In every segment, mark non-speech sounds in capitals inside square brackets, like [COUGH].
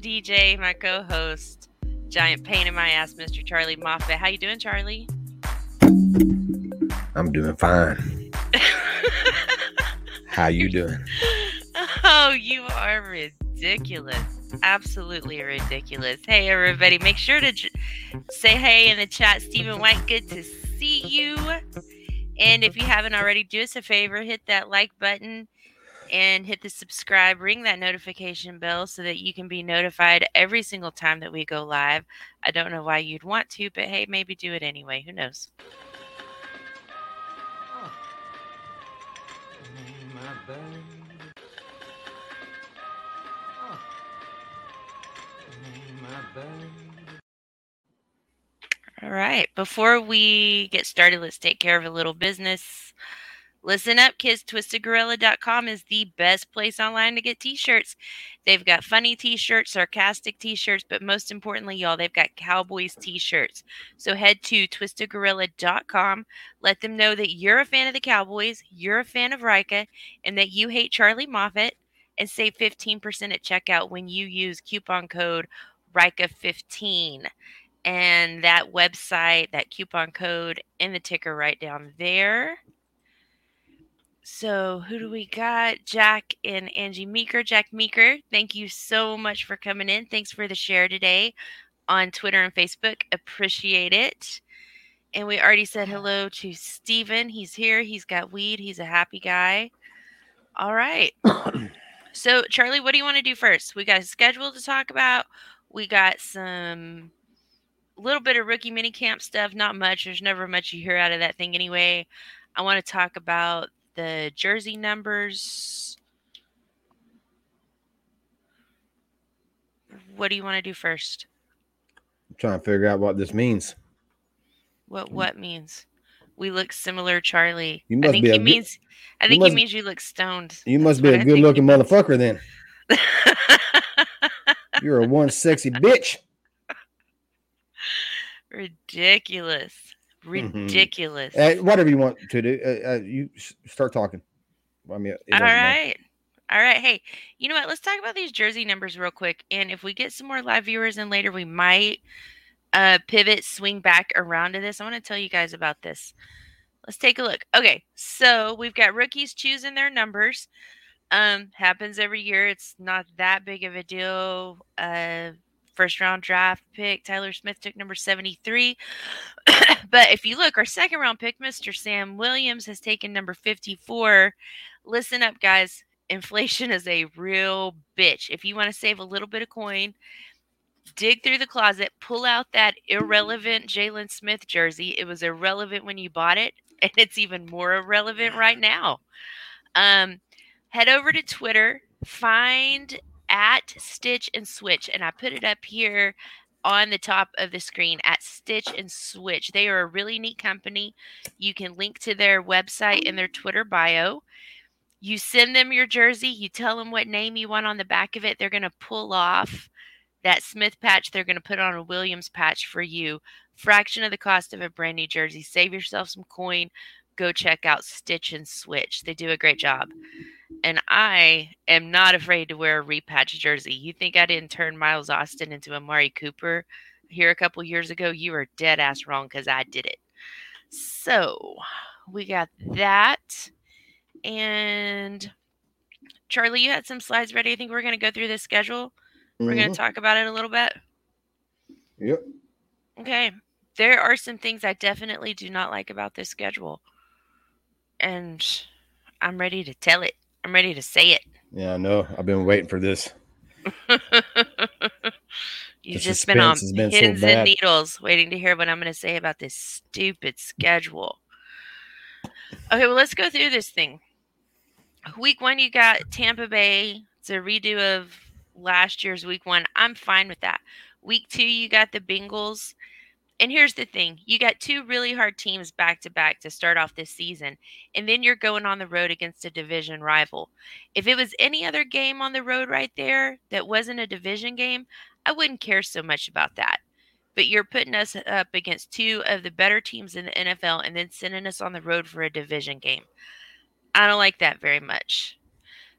DJ, my co-host, giant pain in my ass, Mr. Charley Moffat. How you doing, Charley? I'm doing fine. [LAUGHS] How you doing? oh, you are ridiculous. Absolutely ridiculous. Hey, everybody, make sure to j- say hey in the chat. Stephen White, good to see you. And if you haven't already, do us a favor hit that like button and hit the subscribe, ring that notification bell so that you can be notified every single time that we go live. I don't know why you'd want to, but hey, maybe do it anyway. Who knows? All right. Before we get started, let's take care of a little business. Listen up, kids. TwistedGorilla.com is the best place online to get t shirts. They've got funny t shirts, sarcastic t shirts, but most importantly, y'all, they've got Cowboys t shirts. So head to TwistedGorilla.com. Let them know that you're a fan of the Cowboys, you're a fan of Rika, and that you hate Charley Moffat, and save 15% at checkout when you use coupon code RIKA15 and that website, that coupon code, and the ticker right down there. So, who do we got? Jack and Angie Meeker. Jack Meeker, thank you so much for coming in. Thanks for the share today on Twitter and Facebook. Appreciate it. And we already said hello to Steven. He's here. He's got weed. He's a happy guy. All right. [COUGHS] so, Charley, what do you want to do first? We got a schedule to talk about. We got some little bit of rookie mini camp stuff, not much. There's never much you hear out of that thing anyway. I want to talk about the jersey numbers. What do you want to do first? I'm trying to figure out what this means. What what means? We look similar, Charley. You I must think be he good- means I think must- he means you look stoned. You must That's be a good looking motherfucker then. [LAUGHS] You're a one sexy bitch. Ridiculous. Mhm. Ridiculous. Uh, whatever you want to do, uh, uh, you s- start talking. I mean, All doesn't matter. right. All right. Hey, you know what? Let's talk about these jersey numbers real quick. And if we get some more live viewers in later, we might uh pivot, swing back around to this. I want to tell you guys about this. Let's take a look. Okay, so we've got rookies choosing their numbers. Um, happens every year. It's not that big of a deal. Uh first round draft pick, Tyler Smith took number 73. But if you look, our second round pick, Mr. Sam Williams, has taken number 54. Listen up, guys. Inflation is a real bitch. If you want to save a little bit of coin, dig through the closet, pull out that irrelevant Jaylon Smith jersey. It was irrelevant when you bought it, [LAUGHS] and it's even more irrelevant right now. Um, head over to Twitter, find at Stitch and Switch, and I put it up here on the top of the screen at Stitch and Switch. They are a really neat company. You can link to their website in their mm-hmm. Twitter bio. You send them your jersey, you tell them what name you want on the back of it. They're going to pull off that Smith patch, they're going to put on a Williams patch for you. Fraction of the cost of a brand new jersey. Save yourself some coin. Go check out Stitch and Switch. They do a great job. And I am not afraid to wear a repatch jersey. You think I didn't turn Miles Austin into Amari Cooper here a couple years ago? You are dead ass wrong because I did it. So we got that. And Charley, you had some slides ready. I think we're going to go through the schedule. We're going to mm-hmm. talk about it a little bit. Yep. Okay. There are some things I definitely do not like about this schedule. And I'm ready to tell it. I'm ready to say it. Yeah, I know. I've been waiting for this. [LAUGHS] You've just been on been so pins and bad. needles waiting to hear what I'm going to say about this stupid schedule. Okay, well, let's go through this thing. Week one, you got Tampa Bay. It's a redo of last year's week one. I'm fine with that. Week two, you got the Bengals. And here's the thing you got two really hard teams back to back to start off this season. And then you're going on the road against a division rival. If it was any other game on the road right there that wasn't a division game, I wouldn't care so much about that but you're putting us up against two of the better teams in the NFL and then sending us on the road for a division game. I don't like that very much.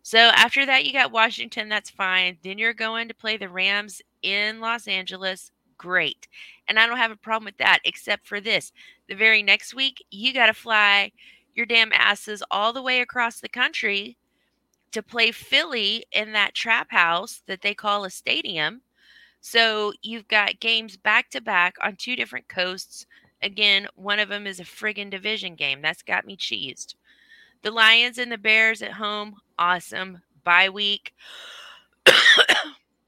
So after that, you got Washington. That's fine. Then you're going to play the Rams in Los Angeles. Great. And I don't have a problem with that, except for this. The very next week, you got to fly your damn asses all the way across the country to play Philly in that trap house that they call a stadium. So you've got games back to back on two different coasts. Again, one of them is a friggin' division game. That's got me cheesed. The Lions and the Bears at home, awesome. Bye week.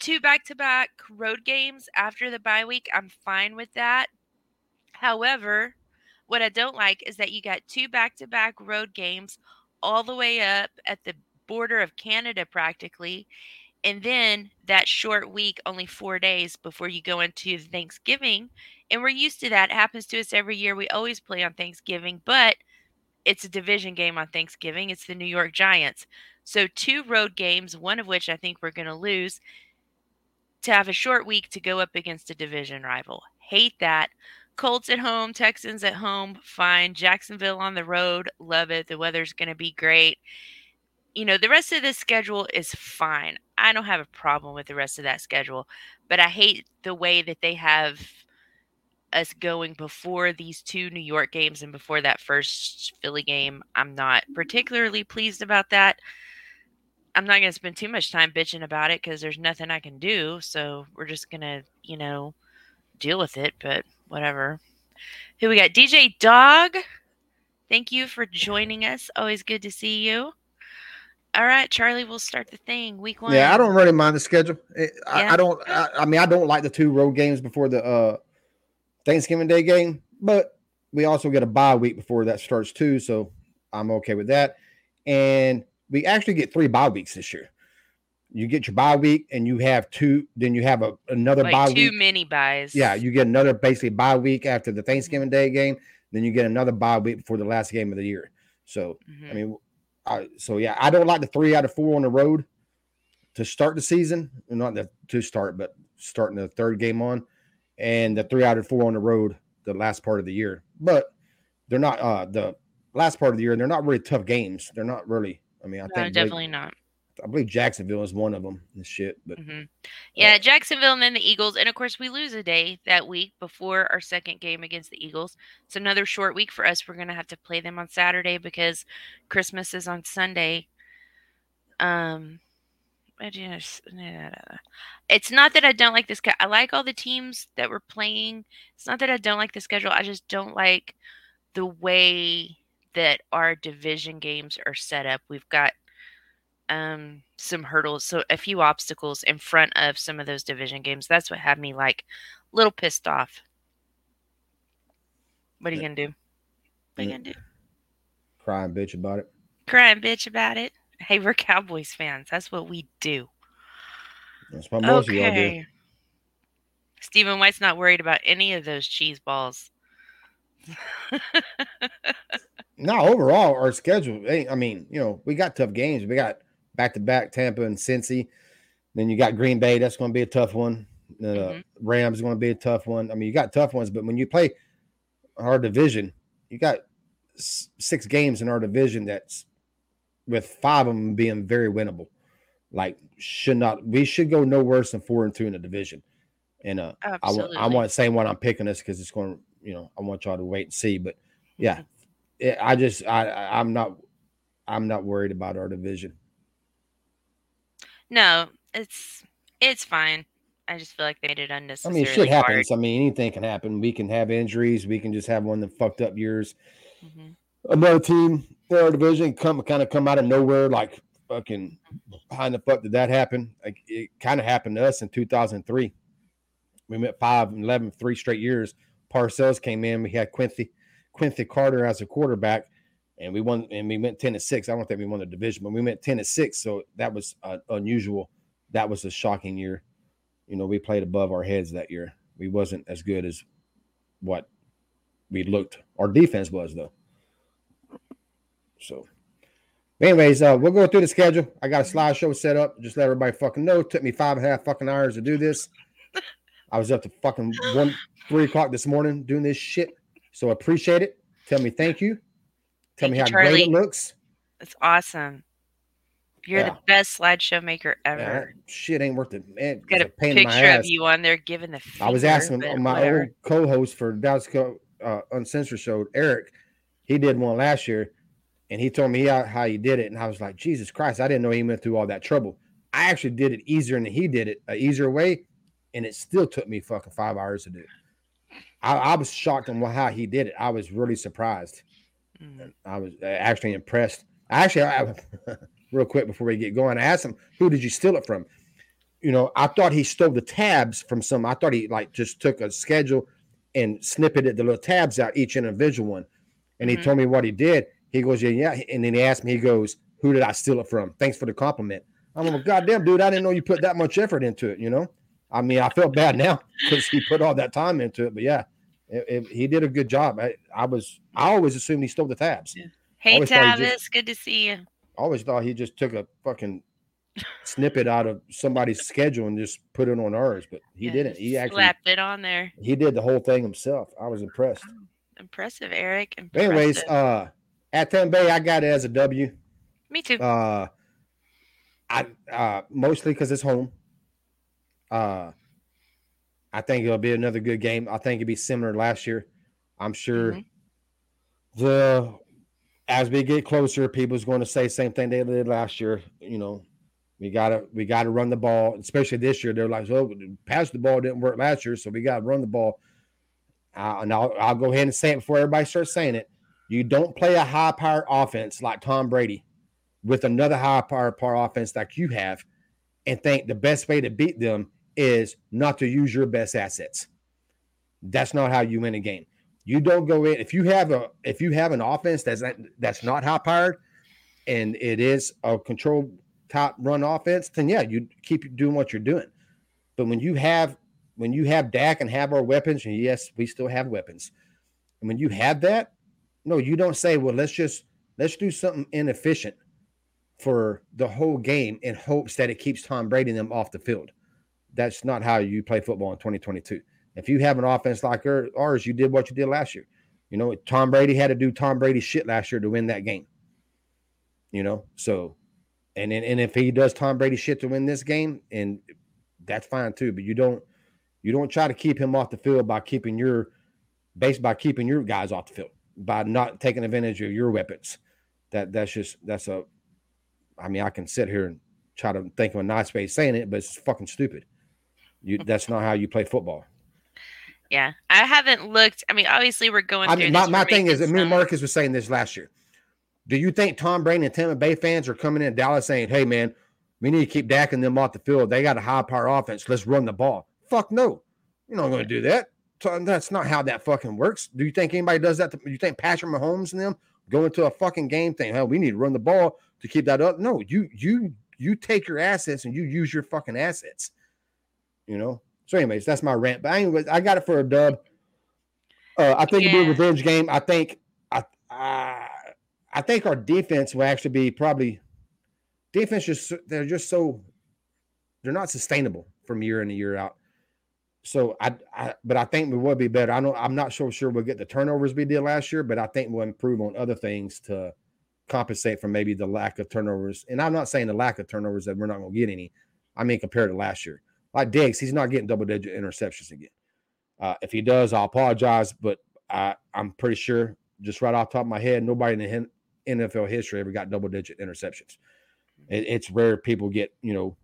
Two back to back road games after the bye week. I'm fine with that. However, what I don't like is that you got two back to back road games all the way up at the border of Canada practically. And then that short week, only four days before you go into Thanksgiving. And we're used to that. It happens to us every year. We always play on Thanksgiving, but it's a division game on Thanksgiving. It's the New York Giants. So, two road games, one of which I think we're going to lose, to have a short week to go up against a division rival. Hate that. Colts at home, Texans at home, fine. Jacksonville on the road, love it. The weather's going to be great. You know, the rest of the schedule is fine. I don't have a problem with the rest of that schedule, but I hate the way that they have us going before these two New York games and before that first Philly game. I'm not particularly pleased about that. I'm not going to spend too much time bitching about it because there's nothing I can do. So we're just going to, you know, deal with it. But whatever. Who we got? DJ Dog. Thank you for joining us. Always good to see you. All right, Charley, we'll start the thing. Week one. Yeah, I don't really mind the schedule. I, yeah. I don't. I, I, mean, I don't like the two road games before the uh, Thanksgiving Day game, but we also get a bye week before that starts too, so I'm okay with that. And we actually get three bye weeks this year. You get your bye week, and you have two. Then you have a another like bye two week. mini buys. Yeah, you get another basically bye week after the Thanksgiving Day game. Then you get another bye week before the last game of the year. So mm-hmm. I mean, I, so yeah, I don't like the three out of four on the road to start the season. Not the to start, but starting the third game on, and the three out of four on the road the last part of the year. But they're not uh the last part of the year. They're not really tough games. They're not really. I mean, I no, think definitely not. I believe Jacksonville is one of them and shit. But mm-hmm. yeah, Jacksonville and then the Eagles, and of course we lose a day that week before our second game against the Eagles. It's another short week for us. We're gonna have to play them on Saturday because Christmas is on Sunday. Um, it's not that I don't like this. I like all the teams that we're playing. It's not that I don't like the schedule. I just don't like the way that our division games are set up. We've got um, some hurdles, so a few obstacles in front of some of those division games. That's what had me like a little pissed off. What are you gonna do? What are you gonna do? Cry and bitch about it. Crying bitch about it. Hey, we're Cowboys fans. That's what we do. That's what most okay. of y'all do. Stephen White's not worried about any of those cheese balls. [LAUGHS] no, overall, our schedule. I mean, you know, we got tough games. We got back to back Tampa and Cincy. Then you got Green Bay. That's going to be a tough one. Uh, mm-hmm. Rams is going to be a tough one. I mean, you got tough ones, but when you play our division, you got six games in our division that's with five of them being very winnable. Like, should not we should go no worse than four and two in the division. And uh, Absolutely. I, I want to say when I'm picking this because it's going to, you know, I want y'all to wait and see. But yeah, mm-hmm. I just I I'm not I'm not worried about our division. No, it's it's fine. I just feel like they made it unnecessary. I mean, shit happens. I mean, anything can happen. We can have injuries. We can just have one of the fucked up years. Mm-hmm. Another team in our division come kind of come out of nowhere, like fucking. How the fuck did that happen? Like it kind of happened to us in 2003. We went five and 11, three straight years. Parcells came in. We had Quincy Quincy Carter as a quarterback and we won and we went 10 to 6 i don't think we won the division but we went 10 to 6 so that was uh, unusual. That was a shocking year. You know we played above our heads that year. We wasn't as good as what we looked our defense was though. So anyways uh, we'll go through the schedule. I got a slideshow set up. Just let everybody fucking know. It took me five and a half fucking hours to do this. [LAUGHS] I was up to fucking one, three o'clock this morning doing this shit. So appreciate it. Tell me thank you. Tell Thank me you, how Charley. great it looks. That's awesome. You're Yeah. the best slideshow maker ever. that shit ain't worth it. Man, Got a my picture of you on there giving the. I was asking my whatever. old co-host for Dallas Co- uh, Uncensored Show, Eric. He did one last year, and he told me how, how he did it, and I was like, Jesus Christ, I didn't know he went through all that trouble. I actually did it easier than he did it, an easier way, and it still took me fucking five hours to do. I, I was shocked on how he did it. I was really surprised. Mm. I was uh, actually impressed. Actually, I, [LAUGHS] real quick before we get going, I asked him, "Who did you steal it from?" You know, I thought he stole the tabs from some. I thought he like just took a schedule and snippeted the little tabs out each individual one. And he Mhm. told me what he did. He goes, "Yeah, yeah." And then he asked me, he goes, "Who did I steal it from?" Thanks for the compliment. I'm like, "Goddamn, dude, I didn't know you put that much effort into it." You know, I mean, I felt bad [LAUGHS] now because he put all that time into it. But yeah, it, it- he did a good job. I, I was, I always assumed he stole the tabs. Hey, thought he just- good to see you. I always thought he just took a fucking snippet out of somebody's schedule and just put it on ours, but he Yeah, didn't. He actually slapped it on there. he did the whole thing himself. I was impressed. Impressive, Eric. But anyways, uh at Bay, I got it as a W. me too. Uh I uh mostly because it's home. Uh I think it'll be another good game. I think it'll be similar to last year. I'm sure Mhm. the as we get closer, people's going to say same thing they did last year. You know, we gotta we gotta run the ball, especially this year. They're like, oh, pass the ball didn't work last year, so we gotta run the ball. Uh, and I'll I'll go ahead and say it before everybody starts saying it. You don't play a high powered offense like Tom Brady with another high powered power offense like you have, and think the best way to beat them is not to use your best assets. That's not how you win a game. You don't go in if you have a if you have an offense that's not, that's not high powered and it is a controlled top run offense, then yeah, you keep doing what you're doing. But when you have when you have Dak and have our weapons, and yes, we still have weapons. And when you have that, no, you don't say, well, let's just let's do something inefficient for the whole game in hopes that it keeps Tom Brady them off the field. That's not how you play football in 2022. If you have an offense like er, ours, you did what you did last year. You know, Tom Brady had to do Tom Brady shit last year to win that game. You know, so and then and if he does Tom Brady shit to win this game, and that's fine too. But you don't you don't try to keep him off the field by keeping your based by keeping your guys off the field by not taking advantage of your weapons. That that's just that's a I mean, I can sit here and try to think of a nice way of saying it, but it's fucking stupid. You that's not how you play football. yeah, I haven't looked. I mean, obviously, we're going I through. mean, my, my thing is, making me and Marcus was saying this last year. Do you think Tom Brady and Tampa Bay fans are coming in Dallas saying, "Hey, man, we need to keep Dak and them off the field. They got a high power offense. Let's run the ball." Fuck no, you're not going to do that. That's not how that fucking works. Do you think anybody does that? To, you think Patrick Mahomes and them go into a fucking game thing? Hell, we need to run the ball to keep that up. No, you you you take your assets and you use your fucking assets. You know. So, anyways, that's my rant. But anyways, I got it for a dub. Uh, I think it'll be a revenge game. I think I, I I think our defense will actually be probably defense just they're just so they're not sustainable from year in and year out. So I, I but I think we will be better. I don't I'm not so sure we'll get the turnovers we did last year, but I think we'll improve on other things to compensate for maybe the lack of turnovers. And I'm not saying the lack of turnovers that we're not going to get any. I mean compared to last year. Like Diggs, he's not getting double digit interceptions again. Uh, if he does, I'll apologize, but I, I'm pretty sure, just right off top of my head, nobody in the NFL history ever got double digit interceptions. It, it's rare people get, you know,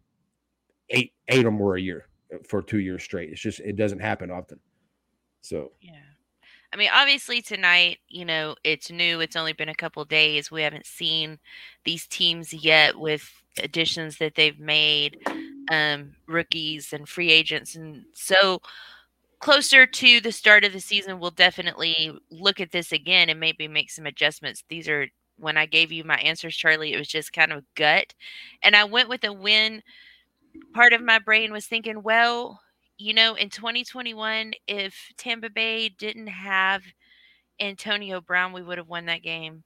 eight eight or more a year for two years straight. It's just it doesn't happen often. So Yeah. I mean, obviously tonight, you know, it's new. It's only been a couple days. We haven't seen these teams yet with additions that they've made, um, rookies and free agents. And so closer to the start of the season, we'll definitely look at this again and maybe make some adjustments. These are when I gave you my answers, Charley, it was just kind of gut. And I went with a win. Part of my brain was thinking, well, you know, in 2021, if Tampa Bay didn't have Antonio Brown, we would have won that game.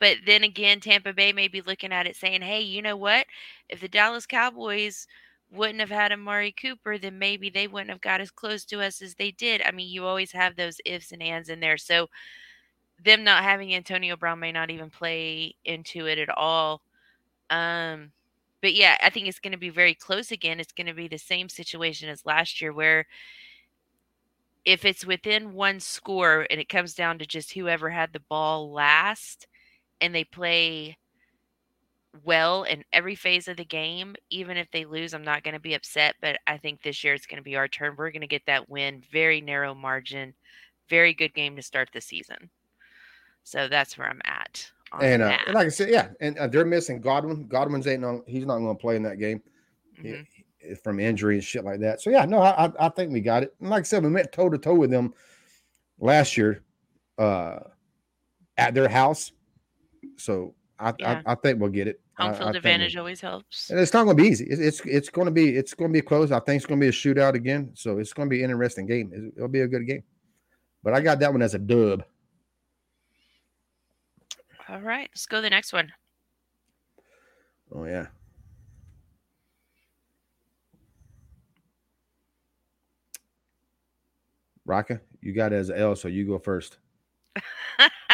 But then again, Tampa Bay may be looking at it saying, hey, you know what? If the Dallas Cowboys wouldn't have had Amari Cooper, then maybe they wouldn't have got as close to us as they did. I mean, you always have those ifs and ands in there. So them not having Antonio Brown may not even play into it at all. Um, but yeah, I think it's going to be very close again. It's going to be the same situation as last year where if it's within one score and it comes down to just whoever had the ball last and they play well in every phase of the game, even if they lose, I'm not going to be upset. But I think this year it's going to be our turn. We're going to get that win, very narrow margin, very good game to start the season. So that's where I'm at. And, uh, and, like I said, yeah, and uh, they're missing Godwin. Godwin's ain't on. He's not going to play in that game mm-hmm. he, from injury and shit like that. So yeah, no, I I think we got it. And like I said, we met toe to toe with them last year uh, at their house. So I, yeah. I, I think we'll get it. Home field I, advantage always helps. And it's not going to be easy. It's, it's it's going to be it's going to be close. I think it's going to be a shootout again. So it's going to be an interesting game. It'll be a good game. But I got that one as a dub. All right, let's go to the next one. Oh yeah. Rika, you got it as L, so you go first. [LAUGHS]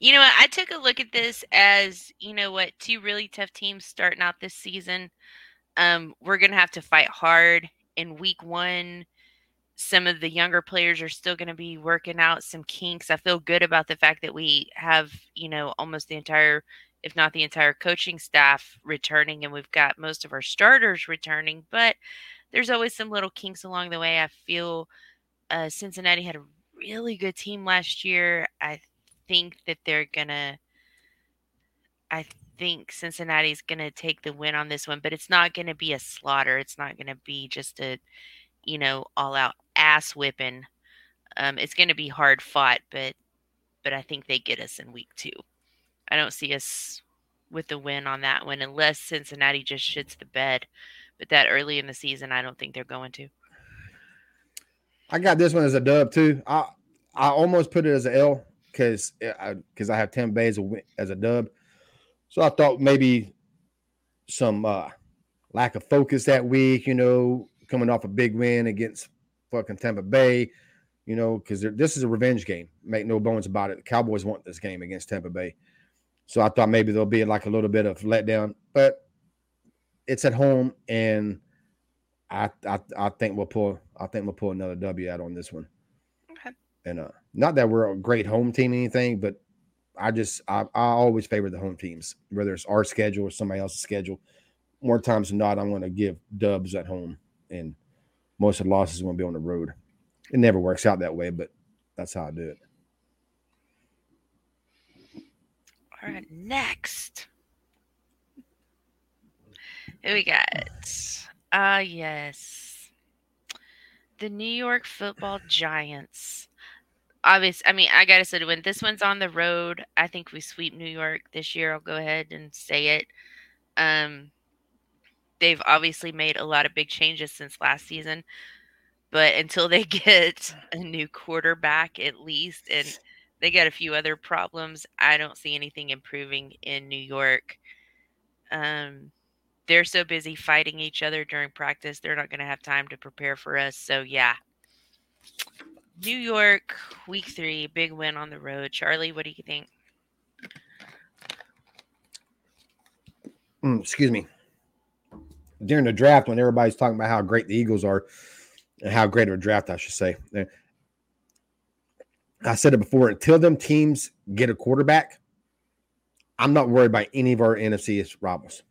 you know? I took a look at this as, you know what, two really tough teams starting out this season. Um, we're gonna have to fight hard in week one some of the younger players are still going to be working out some kinks. I feel good about the fact that we have, you know, almost the entire, if not the entire coaching staff returning, and we've got most of our starters returning. But there's always some little kinks along the way. I feel uh, Cincinnati had a really good team last year. I think that they're to, I think Cincinnati's to take the win on this one, but it's not to be a slaughter. It's not to be just a, you know, all out ass whipping. Um, it's to be hard fought, but but I think they get us in week two. I don't see us with the win on that one unless Cincinnati just shits the bed. But that early in the season, I don't think they're going to. I got this one as a dub too. I I almost put it as an L because because I, I have ten bays as a dub. So I thought maybe some uh, lack of focus that week. You know, coming off a big win against fucking Tampa Bay, you know, because this is a revenge game. Make no bones about it. The Cowboys want this game against Tampa Bay. So I thought maybe there'll be like a little bit of letdown, but it's at home, and I I, I think we'll pull I think we'll pull another W out on this one. Okay. And uh, not that we're a great home team or anything, but I just I, I always favor the home teams, whether it's our schedule or somebody else's schedule. More times than not, I'm going to give dubs at home, and most of the losses are going to be on the road. It never works out that way, but that's how I do it. All right, next. Who we got? Ah, uh, yes. The New York football giants. Obviously, I mean, I gotta say, when this one's on the road, I think we sweep New York this year. I'll go ahead and say it. Um, they've obviously made a lot of big changes since last season. But until they [LAUGHS] get a new quarterback, at least, and they got a few other problems, I don't see anything improving in New York. Um, they're so busy fighting each other during practice, they're not going to have time to prepare for us. So, yeah. New York, week three, big win on the road. Charley, what do you think? Mm, excuse me during the draft when everybody's talking about how great the Eagles are and how great of a draft, I should say. I said it before until them teams get a quarterback, I'm not worried about any of our NFC rivals.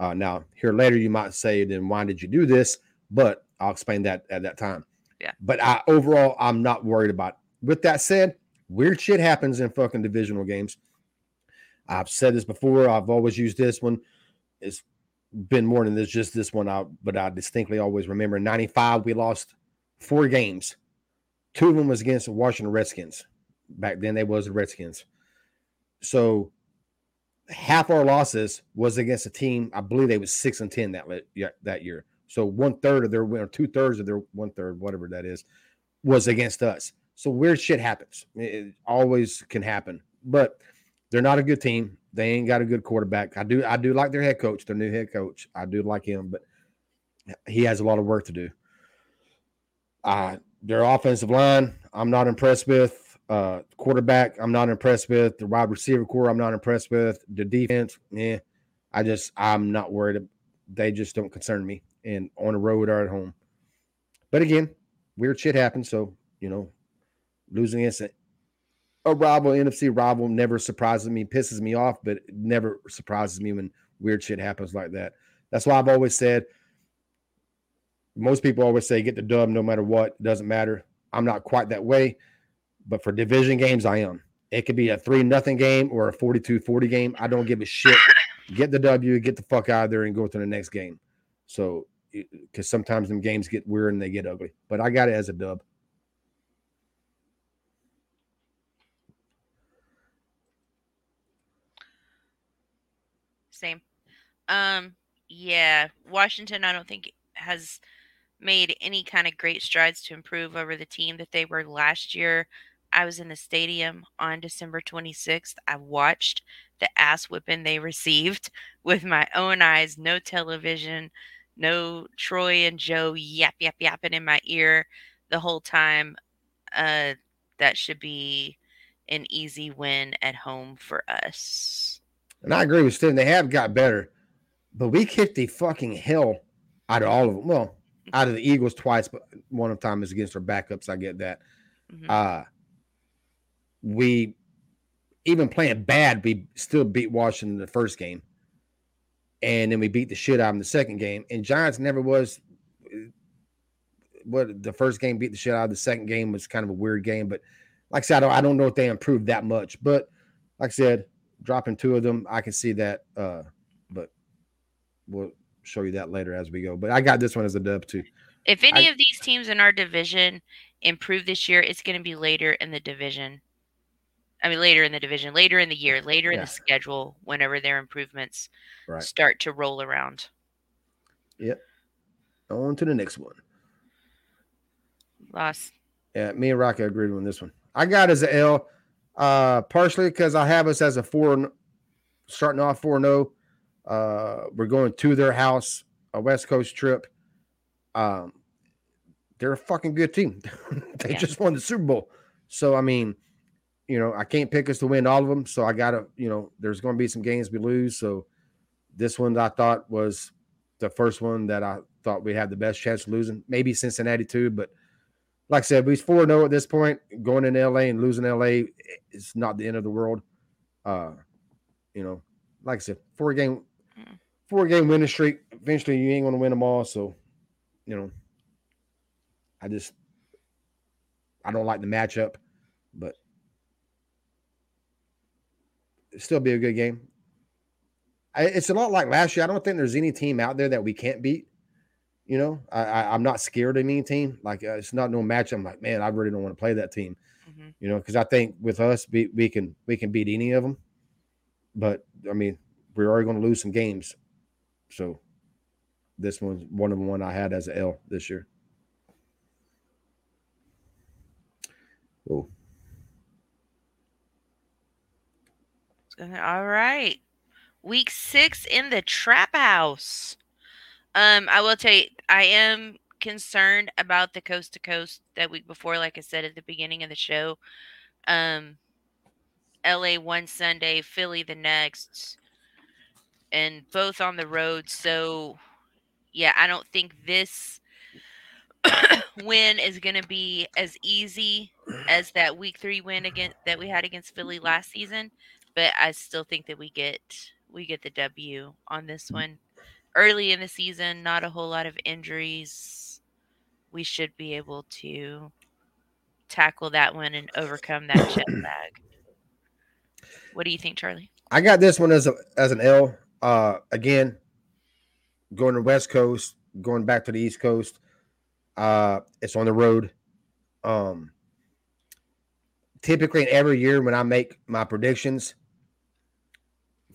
Uh, now, here later, you might say, then why did you do this? But I'll explain that at that time. Yeah. But I overall, I'm not worried about it. With that said, weird shit happens in fucking divisional games. I've said this before. I've always used this one. It's been more than this, just this one out, but I distinctly always remember 95, we lost four games. Two of them was against the Washington Redskins. Back then they was the Redskins. So half our losses was against a team, I believe they was six and ten that that year. So one third of their or two thirds of their one third, whatever that is, was against us. So weird shit happens. It always can happen. But they're not a good team. They ain't got a good quarterback. I do I do like their head coach, their new head coach. I do like him, but he has a lot of work to do. Uh, their offensive line, I'm not impressed with. Uh, quarterback, I'm not impressed with. The wide receiver core, I'm not impressed with. The defense, yeah, I just I'm not worried. They just don't concern me. And on the road or at home. But again, weird shit happens. So you know, losing against a, a rival, NFC rival, never surprises me, pisses me off, but never surprises me when weird shit happens like that. That's why I've always said. Most people always say get the dub no matter what. Doesn't matter. I'm not quite that way. But for division games, I am. It could be a three nothing game or a 42-40 game. I don't give a shit. Get the W, get the fuck out of there, and go to the next game. So, because sometimes them games get weird and they get ugly. But I got it as a dub. Same. Um, yeah, Washington. I don't think has made any kind of great strides to improve over the team that they were last year. I was in the stadium on December 26th. I watched the ass whipping they [LAUGHS] received with my own eyes, no television, no Troy and Joe yap, yap, yapping in my ear the whole time. Uh, that should be an easy win at home for us. And I agree with Steve. They have got better, but we kicked the fucking hell out of all of them. Well, out of the Eagles twice, but one of the time is against our backups. I get that. Mm-hmm. Uh we even playing bad, we still beat Washington in the first game. And then we beat the shit out in the second game. And Giants never was what the first game beat the shit out of the second game was kind of a weird game. But like I said, I don't, I don't know if they improved that much. But like I said, dropping two of them, I can see that. Uh, but we'll show you that later as we go. But I got this one as a dub too. If any I, of these teams in our division improve this year, it's going to be later in the division. I mean, later in the division, later in the year, later in the schedule, whenever their improvements right. start to roll around. Yep. On to the next one. Lost. Yeah, me and Rocky agreed on this one. I got as an L, uh, partially because I have us as a four, starting off four zero. Oh. Uh, we're going to their house, a West Coast trip. Um, they're a fucking good team. [LAUGHS] they yeah. just won the Super Bowl, so I mean you know, I can't pick us to win all of them. So I got to, you know, there's going to be some games we lose. So this one I thought was the first one that I thought we had the best chance of losing. Maybe Cincinnati too, but like I said, we 4 0 at this point. Going in LA and losing LA is not the end of the world. Uh, you know, like I said, four game, hmm. four game winning streak. Eventually, you ain't going to win them all. So, you know, I just, I don't like the matchup, but still be a good game. I, it's a lot like last year. I don't think there's any team out there that we can't beat. You know, I, I am not scared of any team. Like uh, it's not no match. I'm like, man, I really don't want to play that team. Mm-hmm. You know, because I think with us, we, we can we can beat any of them. But I mean, we're already going to lose some games. So this one's one of the one I had as an L this year. Oh. All right. Week six in the trap house. Um, I will tell you, I am concerned about the coast to coast that week before, like I said at the beginning of the show. Um, LA one Sunday, Philly the next, and both on the road. So, yeah, I don't think this [COUGHS] win is going to be as easy as that week three win against that we had against Philly last season but I still think that we get we get the W on this one. Early in the season, not a whole lot of injuries. We should be able to tackle that one and overcome that jet lag. [CLEARS THROAT] What do you think, Charley? I got this one as a as an L. Uh, again, going to West Coast, going back to the East Coast. Uh, it's on the road. Um, typically, every year when I make my predictions,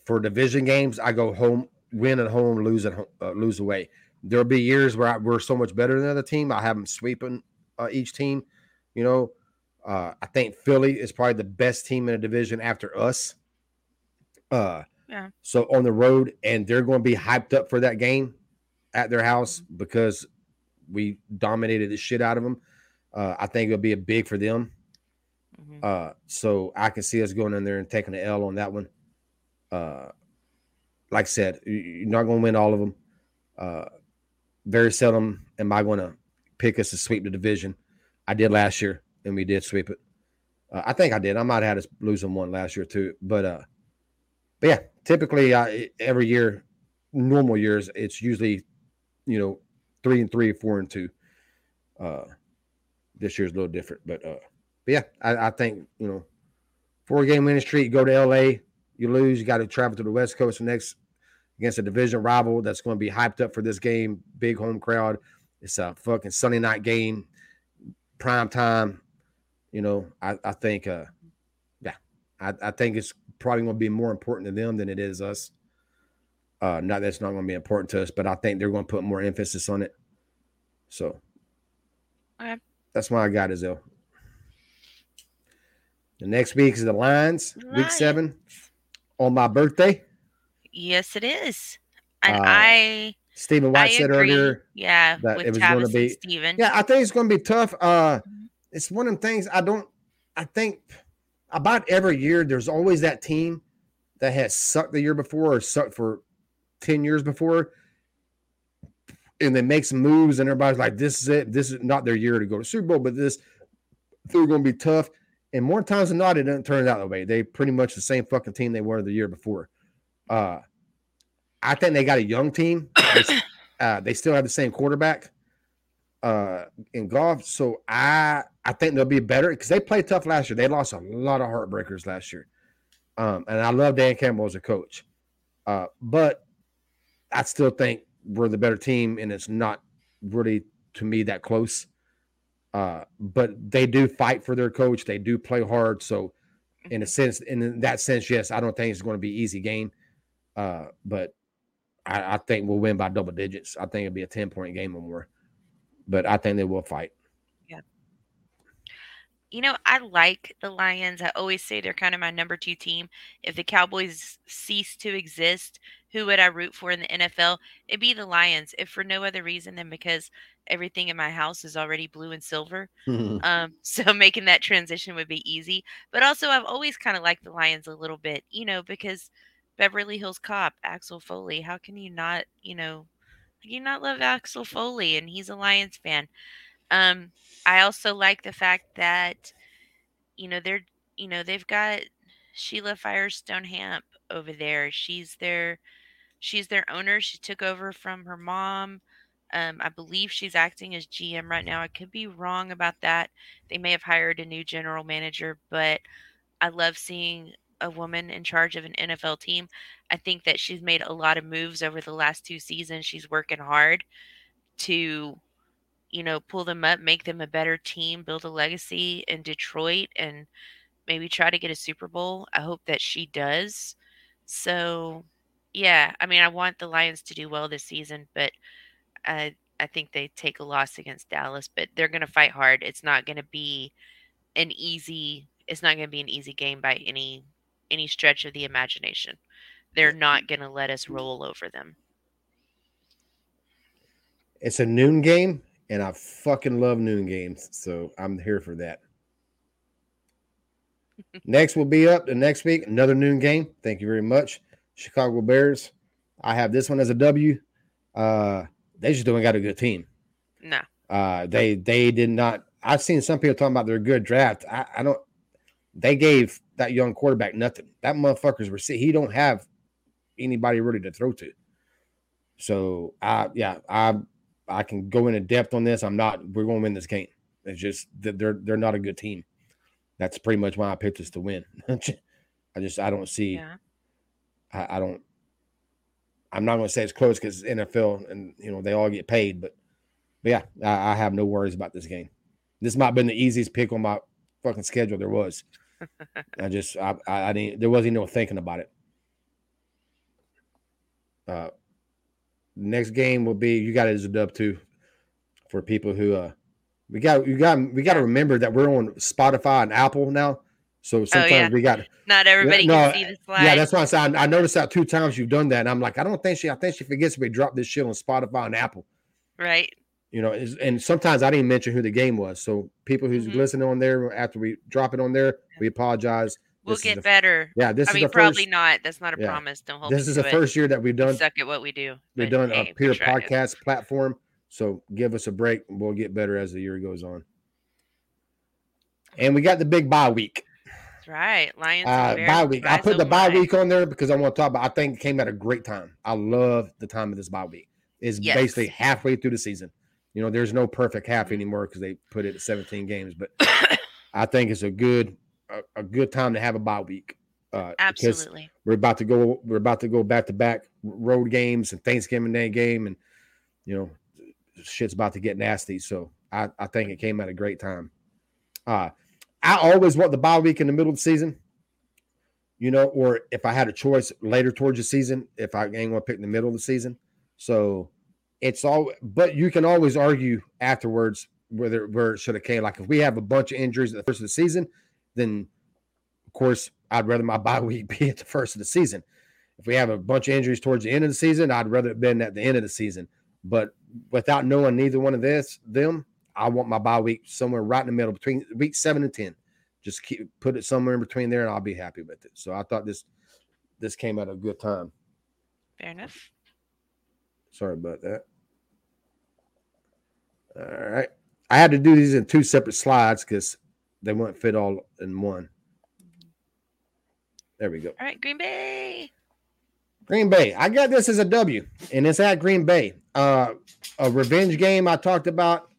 for division games, I go home, win at home, lose at home, uh, lose away. There'll be years where I, we're so much better than the other team. I have them sweeping uh, each team. You know, uh, I think Philly is probably the best team in the division after us. Uh, yeah. So on the road, and they're going to be hyped up for that game. at their house because we dominated the shit out of them. Uh, I think it'll be a big for them. Mm-hmm. Uh, so I can see us going in there and taking the L on that one. Uh, like I said, you're not going to win all of them. Uh, very seldom am I going to pick us to sweep the division. I did last year, and we did sweep it. Uh, I think I did. I might have had us losing one last year too, but uh, but yeah, typically uh, every year, normal years, it's usually you know three and three, four and two. Uh, this year's a little different, but uh, but yeah, I, I think you know four game winning streak. Go to LA, you lose, you got to travel to the West Coast next against a division rival that's going to be hyped up for this game. Big home crowd. It's a fucking Sunday night game, prime time. You know, I, I think, uh, yeah, I, I think it's probably going to be more important to them than it is us. Uh, not that it's not going to be important to us, but I think they're going to put more emphasis on it. So, okay. that's why I got it, though. The next week is the Lions, Lions. week seven, on my birthday. Yes, it is. And uh, I Stephen White I said agree. earlier, yeah, that it was going to be Stephen. Yeah, I think it's going to be tough. Uh, mm-hmm. it's one of the things I don't. I think about every year there's always that team that has sucked the year before or sucked for ten years before, and they make some moves, and everybody's like, "This is it. This is not their year to go to Super Bowl, but this they're going to be tough." And more times than not, it doesn't turn out that way. They pretty much the same fucking team they were the year before. Uh, I think they got a young team. [COUGHS] uh, they still have the same quarterback uh, in Goff. so I I think they'll be better because they played tough last year. They lost a lot of heartbreakers last year, um, and I love Dan Campbell as a coach, uh, but I still think we're the better team, and it's not really to me that close. Uh, but they do fight for their coach. They do play hard. So, in a mm-hmm. sense, in that sense, yes, I don't think it's going to be easy game. Uh, but I, I, think we'll win by double digits. I think it'll be a 10 point game or more. But I think they will fight. Yeah. You know, I like the Lions. I always say they're kind of my number two team. If the Cowboys cease to exist, who would I root for in the NFL? It'd be the Lions, if for no other reason than because everything in my house is already blue and silver. [LAUGHS] Um, [LAUGHS] so making that transition would be easy. But also, I've always kind of liked the Lions a little bit, you know, because – Beverly Hills Cop, Axel Foley. How can you not, you know, you not love Axel Foley? And he's a Lions fan. Um, I also like the fact that, you know, they're, you know, they've got Sheila Firestone Hamp over there. She's their, she's their owner. She took over from her mom. Um, I believe she's acting as GM right now. I could be wrong about that. They may have hired a new general manager, but I love seeing a woman in charge of an NFL team. I think that she's made a lot of moves over the last two seasons. She's working hard to, you know, pull them up, make them a better team, build a legacy in Detroit, and maybe try to get a Super Bowl. I hope that she does. So, yeah, I mean, I want the Lions to do well this season, but I I think they take a loss against Dallas, but they're going to fight hard. It's not going to be an easy it's not going to be an easy game by any any stretch of the imagination. They're not going to let us roll over them. It's a noon game, and I fucking love noon games. So I'm here for that. [LAUGHS] next will be up the next week, another noon game. Thank you very much. Chicago Bears. I have this one as a W. Uh, they just don't got a good team. No. Uh, they they did not. I've seen some people talking about their good draft. I, I don't. They gave that young quarterback nothing. That motherfucker's receive. He don't have anybody really to throw to. So I yeah I I can go into depth on this. I'm not. We're going to win this game. It's just they're they're not a good team. That's pretty much why I picked us to win. [LAUGHS] I just I don't see. Yeah. I, I don't. I'm not going to say it's close because NFL and you know they all get paid, but, but yeah, I, I have no worries about this game. This might have been the easiest pick on my fucking schedule there was. [LAUGHS] I just I, I, I didn't there wasn't no thinking about it. Uh next game will be you got it as a dub too for people who uh we got you got we got to remember that we're on Spotify and Apple now. So sometimes oh, yeah. we got not everybody no, can see the slide. Yeah, that's why I said I, I, noticed that two times you've done that, and I'm like, I don't think she. I think she forgets we drop this shit on Spotify and Apple. Right. You know, and sometimes I didn't mention who the game was. So people who's mm-hmm. listening on there after we drop it on there, we apologize. We'll this get the, better. Yeah, this I is mean, probably first, not. That's not a yeah, promise. Don't hold. This is the it. first year that we've done. We suck at what we do. We've done hey, a peer podcast platform. So give us a break. We'll get better as the year goes on. And we got the big bye week. That's right. Lions uh, bye week. I put the bye week on there because I want to talk about. I think it came at a great time. I love the time of this bye week. It's yes. basically halfway through the season. You know, there's no perfect half mm-hmm. anymore because they put it at 17 games, but [COUGHS] I think it's a good a, a, good time to have a bye week. Uh, Absolutely. We're about to go. We're about to go back to back road games and Thanksgiving Day game, and you know, shit's about to get nasty. So I, I think it came at a great time. Uh, I always want the bye week in the middle of the season. You know, or if I had a choice later towards the season, if I ain't going to pick in the middle of the season. So it's all, but you can always argue afterwards whether where it should have came. Like if we have a bunch of injuries at the first of the season, then of course I'd rather my [LAUGHS] bye week be at the first of the season. If we have a bunch of injuries towards the end of the season, I'd rather it been at the end of the season. But without knowing neither one of this, them, I want my bye week somewhere right in the middle between week seven and ten. Just keep put it somewhere in between there, and I'll be happy with it. So I thought this this came at a good time. Fair enough. Sorry about that. All right. I had to do these in two separate slides because they wouldn't fit all in one. There we go. All right, Green Bay. Green Bay. I got this as a W, and it's at Green Bay. Uh, a revenge game I talked about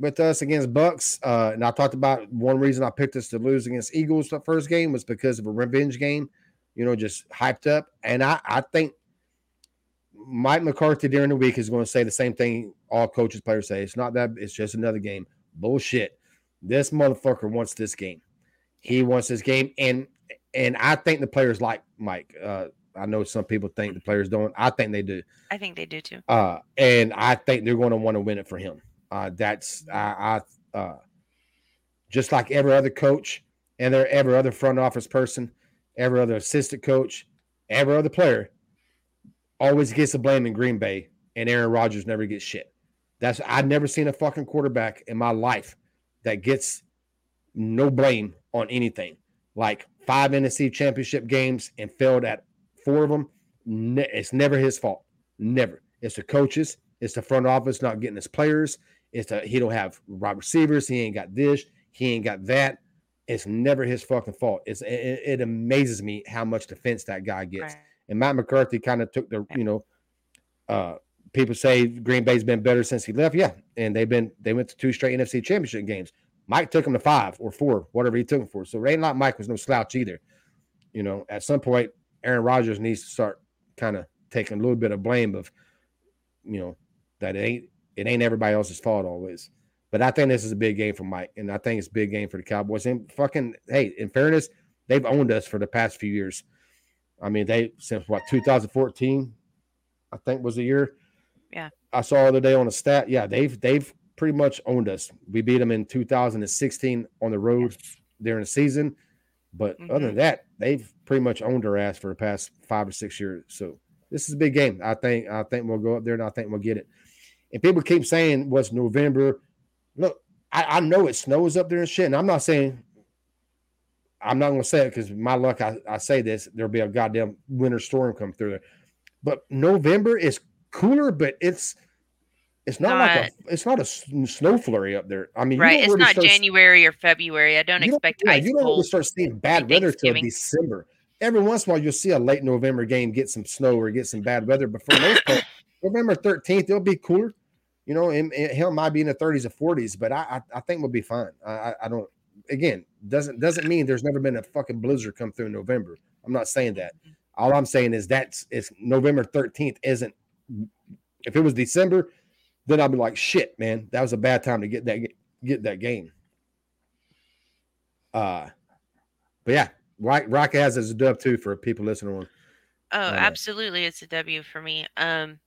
with us against Bucks, uh, and I talked about one reason I picked us to lose against Eagles the first game was because of a revenge game. You know, just hyped up, and I I think Mike McCarthy during the week is going to say the same thing all coaches, players say. It's not that. It's just another game. Bullshit. This motherfucker wants this game. He wants this game, and and I think the players like Mike. Uh, I know some people think the players don't. I think they do. I think they do too. Uh, and I think they're going to want to win it for him. Uh, that's I, I uh, just like every other coach and every other front office person, every other assistant coach, every other player always gets the blame in Green Bay, and Aaron Rodgers never gets shit. That's I've never seen a fucking quarterback in my life that gets no blame on anything. Like five NFC championship games and failed at four of them. It's never his fault. Never. It's the coaches. It's the front office not getting his players. It's a, he don't have wide receivers. He ain't got this. He ain't got that. It's never his fucking fault. It's it, it amazes me how much defense that guy gets. Right. And Matt McCarthy kind of took the you know, uh, people say Green Bay's been better since he left. Yeah, and they've been they went to two straight NFC Championship games. Mike took him to five or four, whatever he took him for. So it ain't like Mike was no slouch either. You know, at some point, Aaron Rodgers needs to start kind of taking a little bit of blame of, you know, that it ain't it ain't everybody else's fault always. But I think this is a big game for Mike, and I think it's a big game for the Cowboys. And fucking hey, in fairness, they've owned us for the past few years. I mean, they since what 2014, I think was the year. Yeah. I saw the other day on a stat. Yeah, they've they've pretty much owned us. We beat them in 2016 on the road yes. during the season. But mm-hmm. other than that, they've pretty much owned our ass for the past five or six years. So this is a big game. I think I think we'll go up there and I think we'll get it. And people keep saying what's November. Look, I, I know it snows up there and shit. And I'm not saying I'm not gonna say it because my luck, I, I say this, there'll be a goddamn winter storm come through there. But November is cooler, but it's it's not, not, like a it's not a snow flurry up there. I mean, right? It's not start, January or February. I don't expect don't, yeah, you don't really start seeing bad weather till December. Every once in a while, you'll see a late November game get some snow or get some bad weather, but for most part, [COUGHS] November 13th, it'll be cooler. You know, hell might be in the 30s or 40s, but I I, I think we'll be fine. I, I don't. Again, doesn't doesn't mean there's never been a fucking blizzard come through in November. I'm not saying that. All I'm saying is that's it's November 13th isn't. If it was December, then I'd be like, shit, man, that was a bad time to get that get that game. Uh, but yeah, Rock, Rock has is a dub too for people listening on. Oh, uh, absolutely, it's a W for me. Um,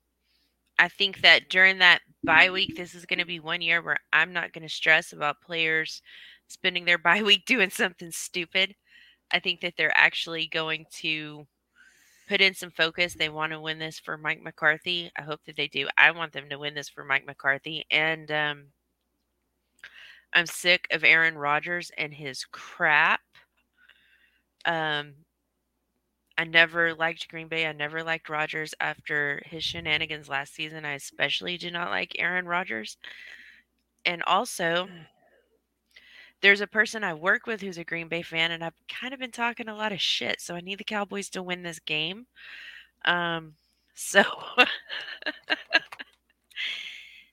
I think that during that bye week, this is going to be one year where I'm not going to stress about players spending their [LAUGHS] bye week doing something stupid. I think that they're actually going to put in some focus. They want to win this for Mike McCarthy. I hope that they do. I want them to win this for Mike McCarthy. And um, I'm sick of Aaron Rodgers and his crap. Um, I never liked Green Bay. I never liked Rodgers after his shenanigans last season. I especially do not like Aaron Rodgers. And also, there's a person I work with who's a Green Bay fan, and I've kind of been talking a lot of shit. So I need the Cowboys to win this game. Um, [LAUGHS] so, [LAUGHS]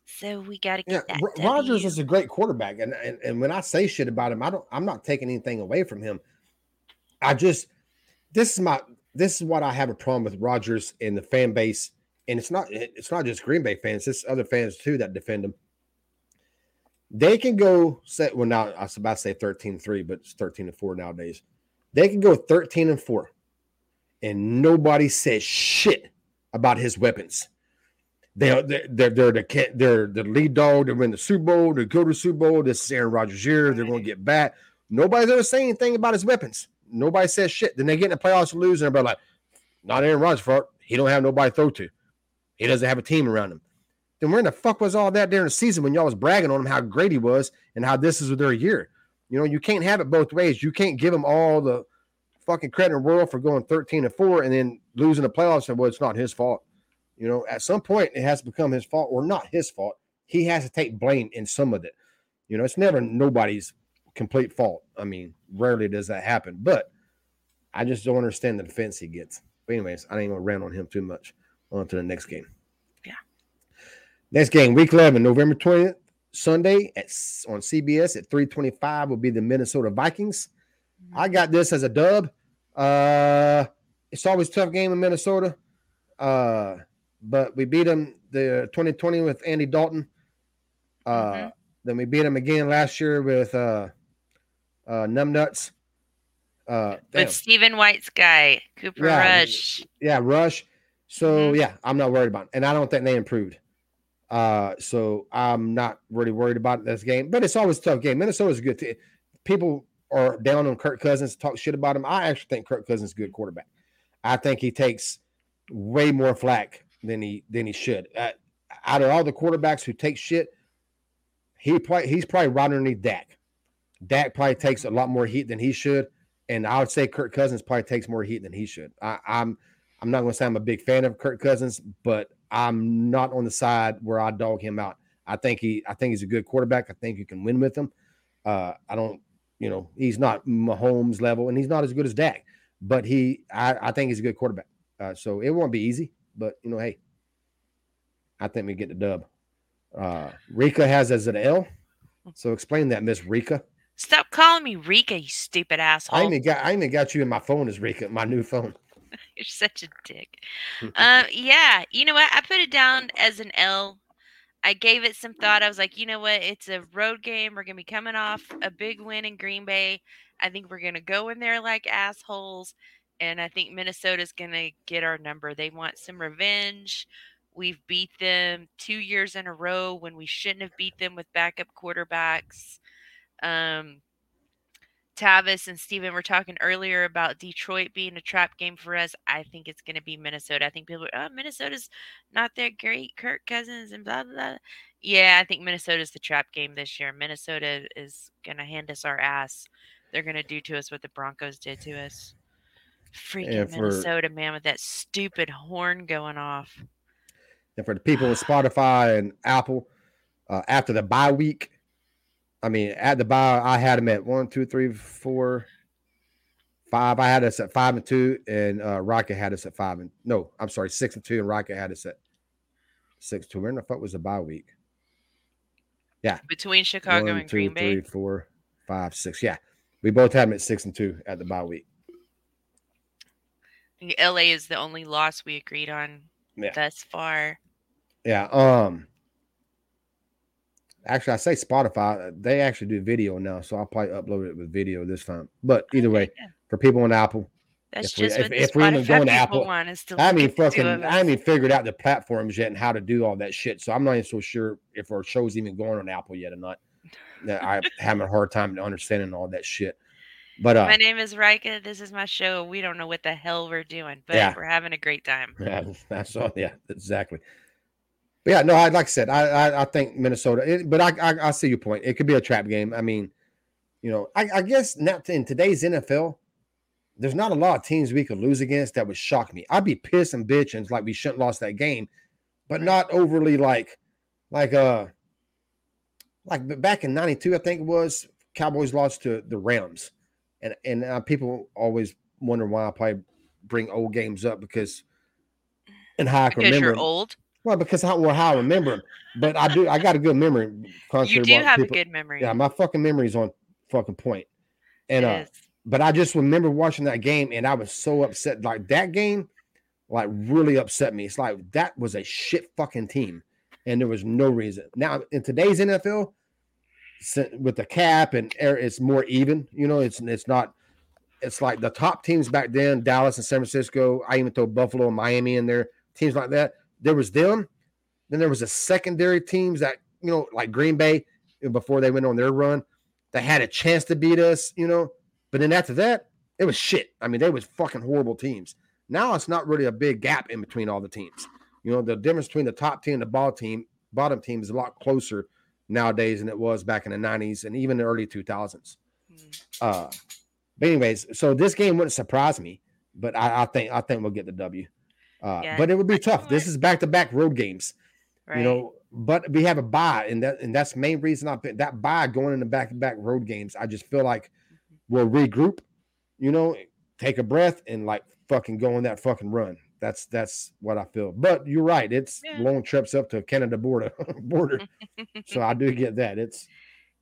so we got to get yeah, that. Rodgers is a great quarterback, and, and and when I say shit about him, I don't. I'm not taking anything away from him. I just this is my this is what I have a problem with Rodgers and the fan base, and it's not it's not just Green Bay fans, it's other fans too that defend him they can go set well now I was about to say 13 3, but it's 13 and 4 nowadays. They can go 13 and 4, and nobody says shit about his weapons. They are they're, they're, the they're the lead dog. They win the Super Bowl. They go to Super Bowl. This is Aaron Rodgers' year. They're going to get back. Nobody's ever saying anything about his weapons. Nobody says shit. Then they get in the playoffs and lose, and everybody like, not Aaron Rodgers' fault. He don't have nobody to throw to. He doesn't have a team around him then where in the fuck was all that during the season when y'all was bragging on him how great he was and how this is their year? You know, you can't have it both ways. You can't give him all the fucking credit in the world for going 13 and 4 and then losing the playoffs and well, it's not his fault. You know, at some point it has to become his fault or not his fault. He has to take blame in some of it. You know, it's never nobody's complete fault. I mean, rarely does that happen, but I just don't understand the defense he gets. But anyways, I ain't gonna rant on him too much. On to the next game. Yeah. Next game, week 11, November 20th, Sunday at on CBS at 325 will be the Minnesota Vikings. I mm-hmm. got this as a dub. Uh, it's always tough game in Minnesota. Uh, but we beat them the 2020 with Andy Dalton. Uh, mm-hmm. then we beat them again last year with uh, uh, Numbnuts. Uh, with Stephen White's guy, Cooper yeah, Rush. Yeah, Rush. So mm-hmm. yeah, I'm not worried about it. And I don't think they improved. Uh, so I'm not really worried about this game, but it's always a tough game. Minnesota's a good team. People are down on Kirk Cousins, talk shit about him. I actually think Kirk Cousins is a good quarterback. I think he takes way more flack than he than he should. Uh, out of all the quarterbacks who take shit, he play he's probably right underneath Dak. Dak probably takes a lot more heat than he should, and I would say Kirk Cousins probably takes more heat than he should. I, I'm I'm not going to say I'm a big fan of Kirk Cousins, but I'm not on the side where I dog him out. I think he I think he's a good quarterback. I think you can win with him. Uh, I don't, you know, he's not Mahomes level and he's not as good as Dak, but he I, I think he's a good quarterback. Uh, so it won't be easy, but you know, hey, I think we get the dub. Uh, Rika has as an L. So explain that, Miss Rika. Stop calling me Rika, you stupid asshole. I even got I even got you in my phone as Rika, my new phone. [LAUGHS] You're such a dick. [LAUGHS] uh, yeah, you know what? I put it down as an L. I gave it some thought. I was like, you know what? It's a road game. We're gonna be coming off a big win in Green Bay. I think we're gonna go in there like assholes, and I think Minnesota's gonna get our number. They want some revenge. We've beat them two years in a row when we shouldn't have beat them with backup quarterbacks. Um, Tavis and Steven were talking earlier about Detroit being a trap game for us. I think it's going to be Minnesota. I think people are, oh, Minnesota's not that great. Kirk Cousins and blah, blah, blah. Yeah, I think Minnesota's the trap game this year. Minnesota is going to hand us our ass. They're going to do to us what the Broncos did to us. Freaking for, Minnesota, man, with that stupid horn going off. And for the people with Spotify and Apple, uh, after the bye week, I mean, at the bye, I had him at one, two, three, four, five. I had us at five and two, and uh, Rocket had us at five and no, I'm sorry, six and two, and Rocket had us at six two. Where in the fuck was the bye week? Yeah, between Chicago One, and two, Green Bay, three, four, five, six. Yeah, we both had him at six and two at the bye week. LA is the only loss we agreed on yeah. thus far. Yeah. Um. Actually, I say Spotify. They actually do video now, so I'll probably upload it with video this time. But either way, for people on Apple, that's if just we, if, if we even going to Apple, want is to I mean, fucking, I haven't even figured out the platforms yet and how to do all that shit. So I'm not even so sure if our show's even going on Apple yet or not. I'm [LAUGHS] having a hard time understanding all that shit. But uh, my name is Rika. This is my show. We don't know what the hell we're doing, but yeah. we're having a great time. [LAUGHS] Yeah, that's all. Yeah, exactly. But yeah, no, I like I said, I I, I think Minnesota. It, but I, I, I see your point. It could be a trap game. I mean, you know, I, I guess not in today's NFL. There's not a lot of teams we could lose against that would shock me. I'd be pissed and bitching like we shouldn't lost that game, but not overly like like uh like back in 92 i think it was cowboys lost to the rams and and uh, people always wonder why i probably bring old games up because and how i can remember you're old well because how well how i remember them but i do i got a good memory you do have people, a good memory yeah my fucking memory is on fucking point. point and it uh is. but i just remember watching that game and i was so upset like that game like really upset me it's like that was a shit fucking team and there was no reason. Now in today's NFL, with the cap and air, it's more even. You know, it's it's not. It's like the top teams back then, Dallas and San Francisco. I even throw Buffalo and Miami in there. Teams like that. There was them. Then there was a secondary teams that you know, like Green Bay, before they went on their run, that had a chance to beat us. You know, but then after that, it was shit. I mean, they was fucking horrible teams. Now it's not really a big gap in between all the teams. You know, the difference between the top team and the ball team, bottom team is a lot closer nowadays than it was back in the 90s and even the early 2000s. Mm. Uh, but anyways, so this game wouldn't surprise me, but I, I think I think we'll get the W. Uh, yeah. But it would be tough. This is back to back road games, right. you know. But we have a buy, and that and that's main reason I picked that buy going in the back to back road games. I just feel like mm-hmm. we'll regroup, you know, take a breath, and like fucking go on that fucking run. That's that's what I feel. But you're right. It's yeah. long trips up to Canada border [LAUGHS] border. [LAUGHS] so I do get that. It's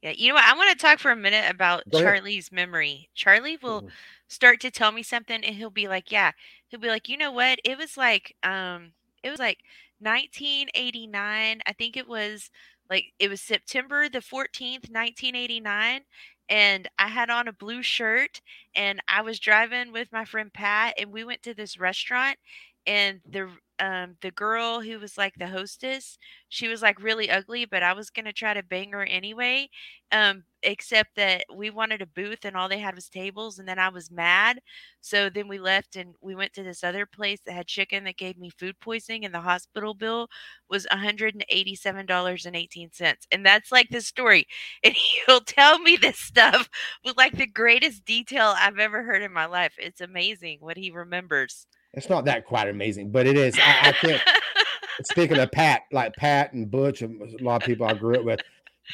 yeah. You know what? I want to talk for a minute about Charlie's memory. Charlie will mm-hmm. start to tell me something, and he'll be like, "Yeah." He'll be like, "You know what? It was like um, it was like 1989. I think it was." Like it was September the 14th, 1989, and I had on a blue shirt and I was driving with my friend Pat and we went to this restaurant and the um the girl who was like the hostess she was like really ugly but i was gonna try to bang her anyway um except that we wanted a booth and all they had was tables and then i was mad so then we left and we went to this other place that had chicken that gave me food poisoning and the hospital bill was $187.18 and that's like the story [LAUGHS] and he'll tell me this stuff with like the greatest detail i've ever heard in my life it's amazing what he remembers it's not that quite amazing, but it is. I, I can't. [LAUGHS] speaking of Pat, like Pat and Butch, and a lot of people I grew up with,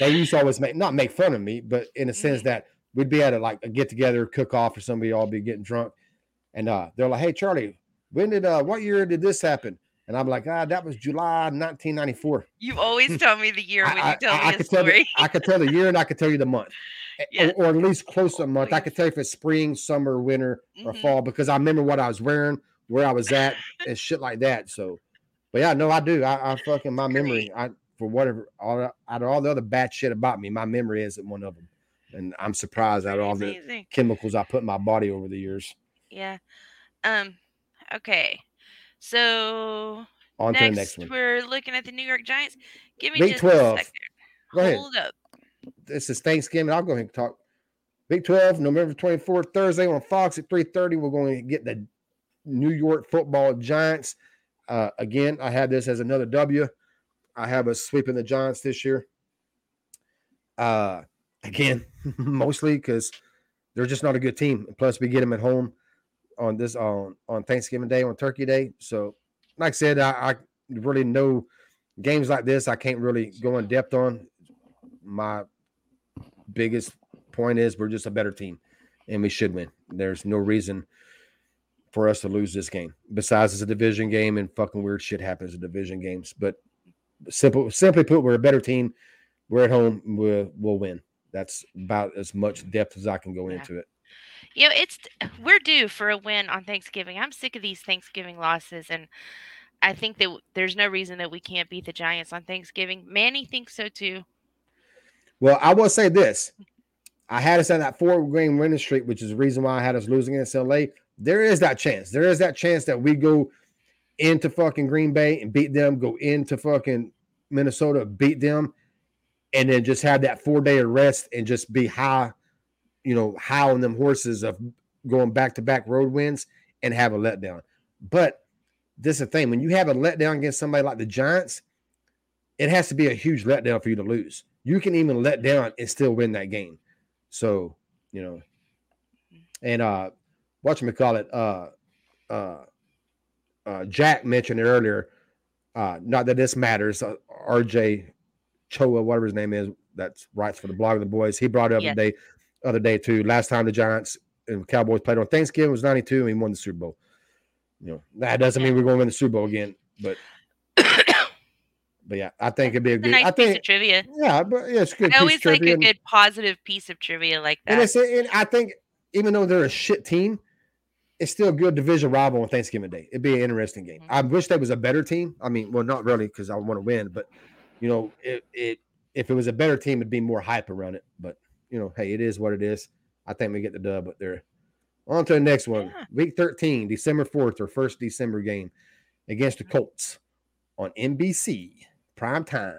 they used to always make not make fun of me, but in a sense mm-hmm. that we'd be at a like a get together, cook off, or somebody all be getting drunk, and uh, they're like, "Hey, Charlie, when did uh, what year did this happen?" And I'm like, ah, that was July 1994. You always tell me the year when you tell I, me I, a story. The, I could tell the year and I could tell you the month, yeah. or, or, at least close to a month. I could tell you if it's spring, summer, winter, or mm-hmm. fall because I remember what I was wearing, where I was at [LAUGHS] and shit like that. So, but yeah, no, I do. I, I fucking my memory. I for whatever all out of all the other bad shit about me, my memory isn't one of them, and I'm surprised at all the chemicals I put in my body over the years. Yeah. Um. Okay. So on next, to the next one. We're looking at the New York Giants. Give me Big just 12. a second. Go Hold up. This is Thanksgiving. I'll go ahead and talk. Big 12, November 24th, Thursday on Fox at 3:30. We're going to get the New York football Giants. Uh, again, I have this as another W. I have a sweep in the Giants this year. Uh, again, [LAUGHS] mostly because they're just not a good team. Plus, we get them at home on this on on Thanksgiving Day on Turkey Day. So, like I said, I, I really know games like this. I can't really go in depth on. My biggest point is we're just a better team, and we should win. There's no reason for us to lose this game. Besides, it's a division game and fucking weird shit happens in division games. But simple, simply put, we're a better team. We're at home. We'll, we'll win. That's about as much depth as I can go yeah. into it. You know, it's we're due for a win on Thanksgiving. I'm sick of these Thanksgiving losses, and I think that there's no reason that we can't beat the Giants on Thanksgiving. Manny thinks so too. Well, I will say this: I had us on that four game winning streak, which is the reason why I had us losing against LA there is that chance. There is that chance that we go into fucking Green Bay and beat them, go into fucking Minnesota, beat them. and then just have that four day of rest and just be high, you know, high on them horses of going back to back road wins and have a letdown. But this is the thing when you have a letdown against somebody like the Giants, it has to be a huge letdown for you to lose. You can even let down and still win that game. So, you know, and uh watch me call it uh uh uh Jack mentioned it earlier. Uh not that this matters. Uh, RJ Ochoa, whatever his name is, that's writes for the Blogging the Boys. He brought it up yeah. the day other day too. Last time the Giants and Cowboys played on Thanksgiving was 92 and he won the Super Bowl. You know, that doesn't mean we're going to win the Super Bowl again, but [COUGHS] but yeah, I think it'd be a good. Nice I think piece of trivia. Yeah, but yeah, it's good. I always like a good positive piece of trivia like that. And, and I think even though they're a shit team, it's still a good division rival on Thanksgiving Day. It'd be an interesting game. Mm-hmm. I wish there was a better team. I mean, well, not really because I want to win, but you know, it, it if it was a better team, it'd be more hype around it. But you know, hey, it is what it is. I think we get the dub, but they're on to the next one. Yeah. Week 13, December 4th, or first December game against the Colts on NBC, prime time.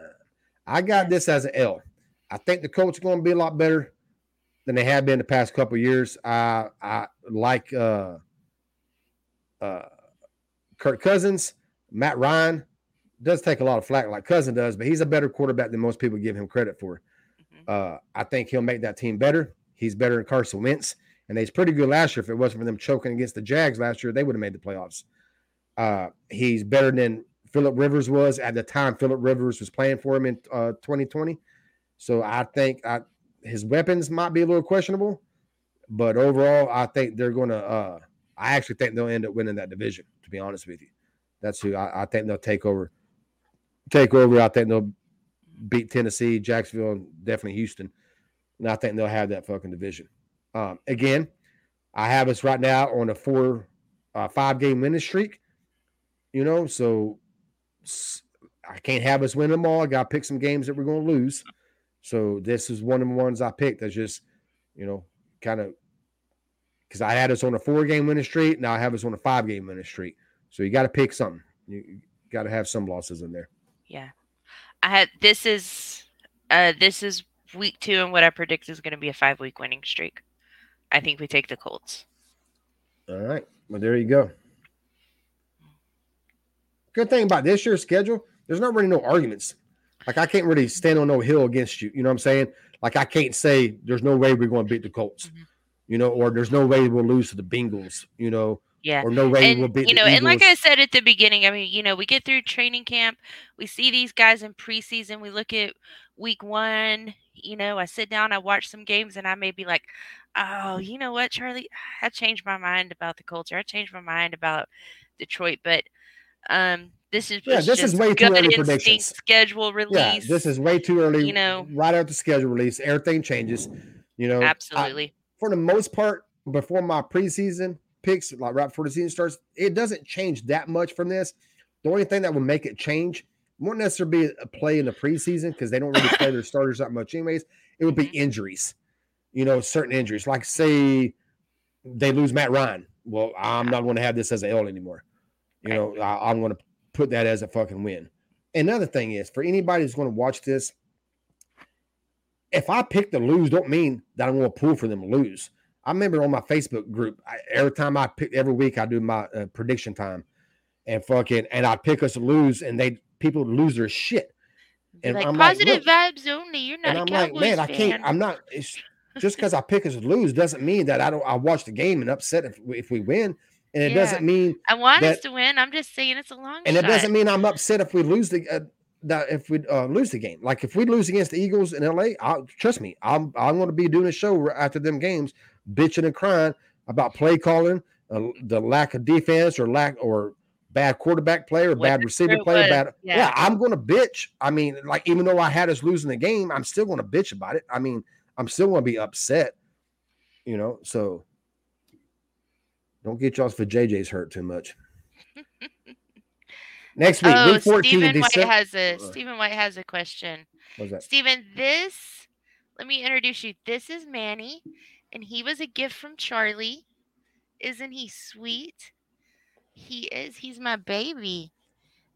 I got this as an L. I think the Colts are going to be a lot better than they have been the past couple years. I I like uh uh Kirk Cousins, Matt Ryan does take a lot of flack like Cousin does, but he's a better quarterback than most people give him credit for. Mm-hmm. Uh, I think he'll make that team better. He's better than Carson Wentz and he's pretty good last year. If it wasn't for them choking against the Jags last year, they would have made the playoffs. Uh, he's better than Philip Rivers was at the time. Philip Rivers was playing for him in uh, 2020. So I think I, his weapons might be a little questionable, but overall, I think they're going to. I actually think they'll end up winning that division. To be honest with you, that's who I, I think they'll take over. Take over. I think they'll beat Tennessee, Jacksonville, and definitely Houston. And I think they'll have that fucking division. Um, again, I have us right now on a four, uh, five game winning streak. You know, so I can't have us win them all. I got to pick some games that we're going to lose. So this is one of the ones I picked. That's just, you know, kind of because I had us on a four game winning streak. Now I have us on a five game winning streak. So you got to pick something. You, got to have some losses in there. Yeah, I had this is uh this is week two, and what I predict is going to be a five week winning streak. I think we take the Colts. All right. Well, there you go. Good thing about this year's schedule, there's not really no arguments. Like I can't really stand on no hill against you. You know what I'm saying? Like I can't say there's no way we're going to beat the Colts. Mm-hmm. You know, or there's no way we'll lose to the Bengals. You know, yeah. Or no way and, we'll beat you know, and like I said at the beginning, I mean, you know, we get through training camp, we see these guys in preseason, we look at week one, you know, I sit down, I watch some games, and I may be like, oh, you know what, Charlie, I changed my mind about the culture. I changed my mind about Detroit, but um, this is yeah, this is way too early predictions. Schedule release. Yeah, this is way too early. You know, right after schedule release, everything changes. You know, absolutely. I, for the most part, before my preseason, picks, like right before the season starts, it doesn't change that much from this. The only thing that will make it change won't necessarily be a play in the preseason because they don't really play their starters that much, anyways. It would be mm-hmm. injuries, you know, certain injuries. Like, say they lose Matt Ryan. Well, I'm not going to have this as an L anymore. You know, I, I'm going to put that as a fucking win. Another thing is for anybody who's going to watch this, if I pick to lose, don't mean that I'm going to pull for them to lose. I remember on my Facebook group, I, every time I pick every week, I do my uh, prediction time, and fucking, and I pick us to lose, and they people lose their shit. And like I'm positive like, vibes only. You're not. And I'm like, man, fan. I can't. I'm not. It's just because I pick us to lose doesn't mean that I don't. I watch the game and upset if if we win, and it yeah. doesn't mean I want that, us to win. I'm just saying it's a long. And shot. it doesn't mean I'm upset if we lose the. Uh, that if we uh, lose the game, like if we lose against the Eagles in LA, I'll, trust me, I'm I'm going to be doing a show after them games bitching and crying about play calling, uh, the lack of defense or lack or bad quarterback play or bad receiver play. Bad, yeah. yeah, I'm going to bitch. I mean, like even though I had us losing the game, I'm still going to bitch about it. I mean, I'm still going to be upset. You know, so don't get y'all for JJ's hurt too much. [LAUGHS] Next week, oh, week 14 Stephen White has a Stephen White has a question. What's that? Stephen, this let me introduce you. This is Manny and he was a gift from Charlie. Isn't he sweet? He is. He's my baby.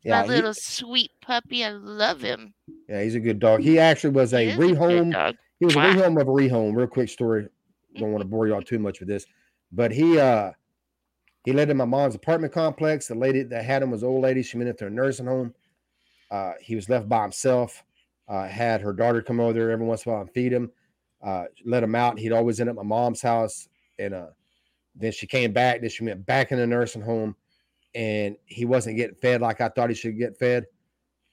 Yeah, My little he, sweet puppy. I love him. Yeah, he's a good dog. He actually was a rehome. He was a rehome of a rehome. Real quick story. Don't want to [LAUGHS] bore y'all too much with this, but he uh he lived in my mom's apartment complex. The lady that had him was old lady. She went into a nursing home. Uh, he was left by himself. Uh, had her daughter come over there every once in a while and feed him. Uh, let him out. He'd always end up at my mom's house, and uh, then she came back. Then she went back in the nursing home, and he wasn't getting fed like I thought he should get fed.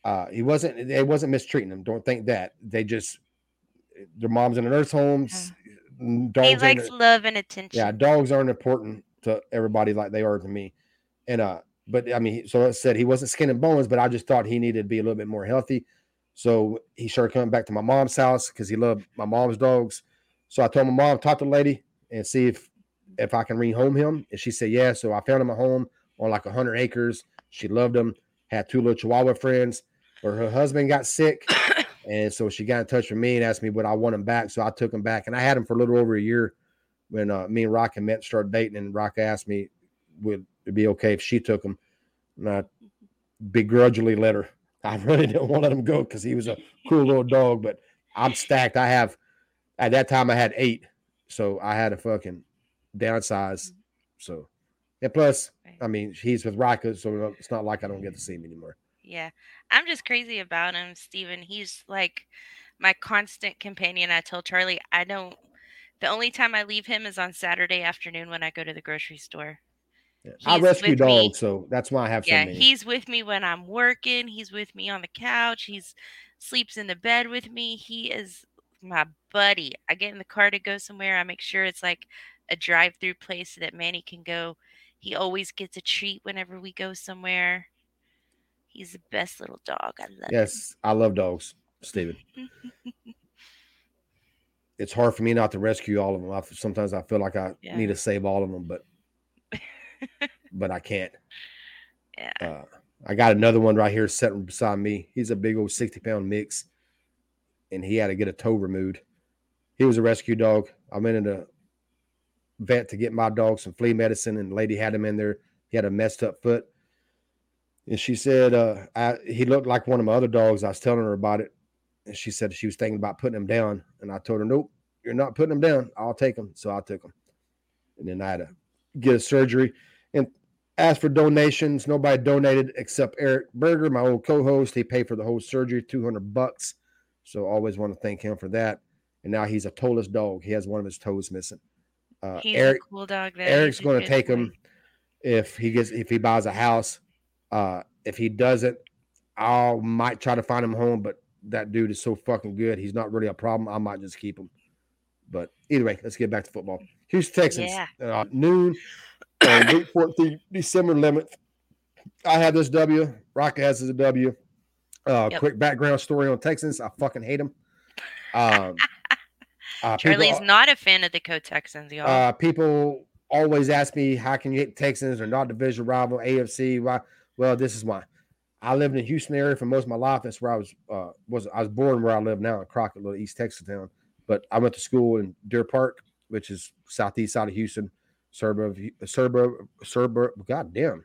Uh, he wasn't. They wasn't mistreating him. Don't think that. They just their moms in the nurse homes. Dogs he likes love and attention. Yeah, dogs aren't important to everybody like they are to me. And uh, but I mean, so I said he wasn't skin and bones, but I just thought he needed to be a little bit more healthy. So he started coming back to my mom's house because he loved my mom's dogs. So I told my mom, talk to the lady and see if if I can rehome him. And she said, yeah. So I found him a home on like 100 acres. She loved him, had two little Chihuahua friends, but her husband got sick. [COUGHS] And so she got in touch with me and asked me would I want him back. So I took him back. And I had him for a little over a year when uh, me and Rock and met and started dating. And Rock asked me would it be okay if she took him. And I begrudgingly let her. [LAUGHS] I really didn't want to let him go because he was a cool little dog. But I'm stacked. I have at that time I had eight. So I had a fucking downsize. So and plus, I mean, he's with Rika, so it's not like I don't get to see him anymore. Yeah. I'm just crazy about him, Steven. He's like my constant companion. I tell Charlie I don't the only time I leave him is on Saturday afternoon when I go to the grocery store. Yeah. I rescue dogs, so that's why I have yeah, he's with me when I'm working. He's with me on the couch. He's sleeps in the bed with me. He is my buddy. I get in the car to go somewhere. I make sure it's like a drive-through place so that Manny can go. He always gets a treat whenever we go somewhere. He's the best little dog. I love yes, him. I love dogs, Steven. [LAUGHS] it's hard for me not to rescue all of them. I, sometimes I feel like I yeah. need to save all of them, but [LAUGHS] but I can't. Yeah. Uh, I got another one right here sitting beside me. He's a big old 60 pound mix, and he had to get a toe removed. He was a rescue dog. I went in a vet to get my dog some flea medicine, and the lady had him in there. He had a messed up foot. And she said, uh, I, he looked like one of my other dogs. I was telling her about it. And she said she was thinking about putting him down. And I told her, nope, you're not putting him down. I'll take him. So I took him. And then I had to get a surgery and ask for donations. Nobody donated except Eric Berger, my old co-host. He paid for the whole surgery, 200 bucks. So always want to thank him for that. And now he's a toeless dog. He has one of his toes missing. Uh, he's Eric, a cool dog. Eric's going to take him if he gets if he buys a house uh, if he doesn't, I might try to find him home, but that dude is so fucking good. He's not really a problem. I might just keep him. But either way, let's get back to football. Houston Texans, yeah. uh, noon, uh, [COUGHS] week 14, December 11th. I have this W. Rocket has this W. Uh, yep. Quick background story on Texans. I fucking hate them. Um, [LAUGHS] uh, Charlie's people, not a fan of the Co Texans, y'all. Uh, people always ask me, how can you hate Texans? or not division rival, AFC. Why? Well, this is why. I lived in the Houston area for most of my life. That's where I was. Uh, was I was born where I live now in Crockett, little East Texas town. But I went to school in Deer Park, which is southeast side of Houston, suburb of suburb suburb. God damn,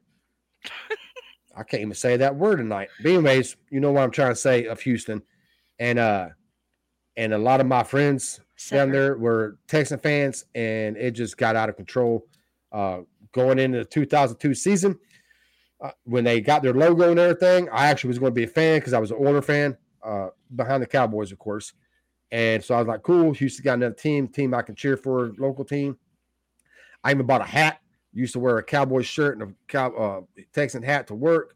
[LAUGHS] I can't even say that word tonight. But anyways, you know what I'm trying to say of Houston, and uh, and a lot of my friends down there were Texan fans, and it just got out of control. Uh, going into the 2002 season, uh, when they got their logo and everything, I actually was going to be a fan because I was an older fan uh, behind the Cowboys, of course. And so I was like, cool, Houston got another team, team I can cheer for, local team. I even bought a hat. Used to wear a Cowboy shirt and a cow, uh, Texan hat to work.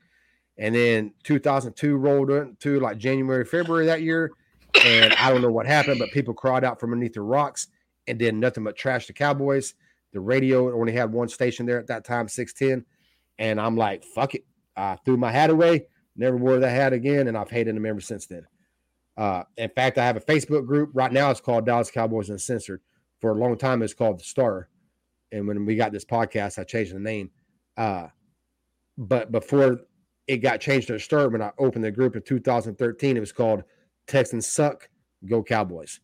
And then 2002 rolled into like January, February that year. And I don't know what happened, but people cried out from underneath the rocks and did nothing but trash the Cowboys. The radio only had one station there at that time, 610. And I'm like, fuck it. I threw my hat away, never wore that hat again, and I've hated them ever since then. Uh, in fact, I have a Facebook group right now. It's called Dallas Cowboys Uncensored. For a long time, it's called the Star. And when we got this podcast, I changed the name. Uh, but before it got changed to the Star, when I opened the group in 2013, it was called Texans Suck, Go Cowboys.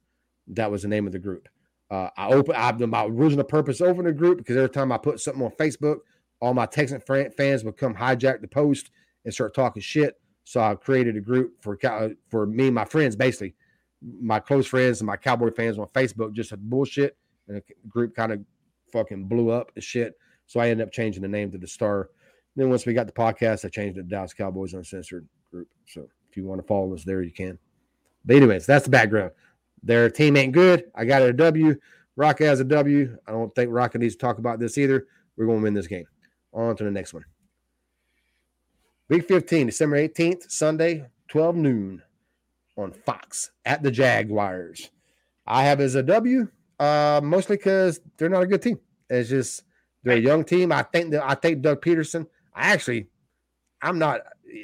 That was the name of the group. Uh, I open. I my original purpose opening the group because every time I put something on Facebook, all my Texan fans would come hijack the post and start talking shit. So I created a group for for me and my friends, basically my close friends and my cowboy fans on Facebook, just had bullshit, and the group kind of fucking blew up as shit. So I ended up changing the name to the Star. Then once we got the podcast, I changed it to Dallas Cowboys Uncensored Group. So if you want to follow us there, you can. But anyways, that's the background. Their team ain't good. I got it a W. Rocket has a W. I don't think Rocket needs to talk about this either. We're going to win this game. On to the next one. Week 15, December 18th, Sunday, 12 noon on Fox at the Jaguars. I have as a W, uh, mostly because they're not a good team. It's just they're a young team. I think that I think Doug Pederson. I actually, I'm not.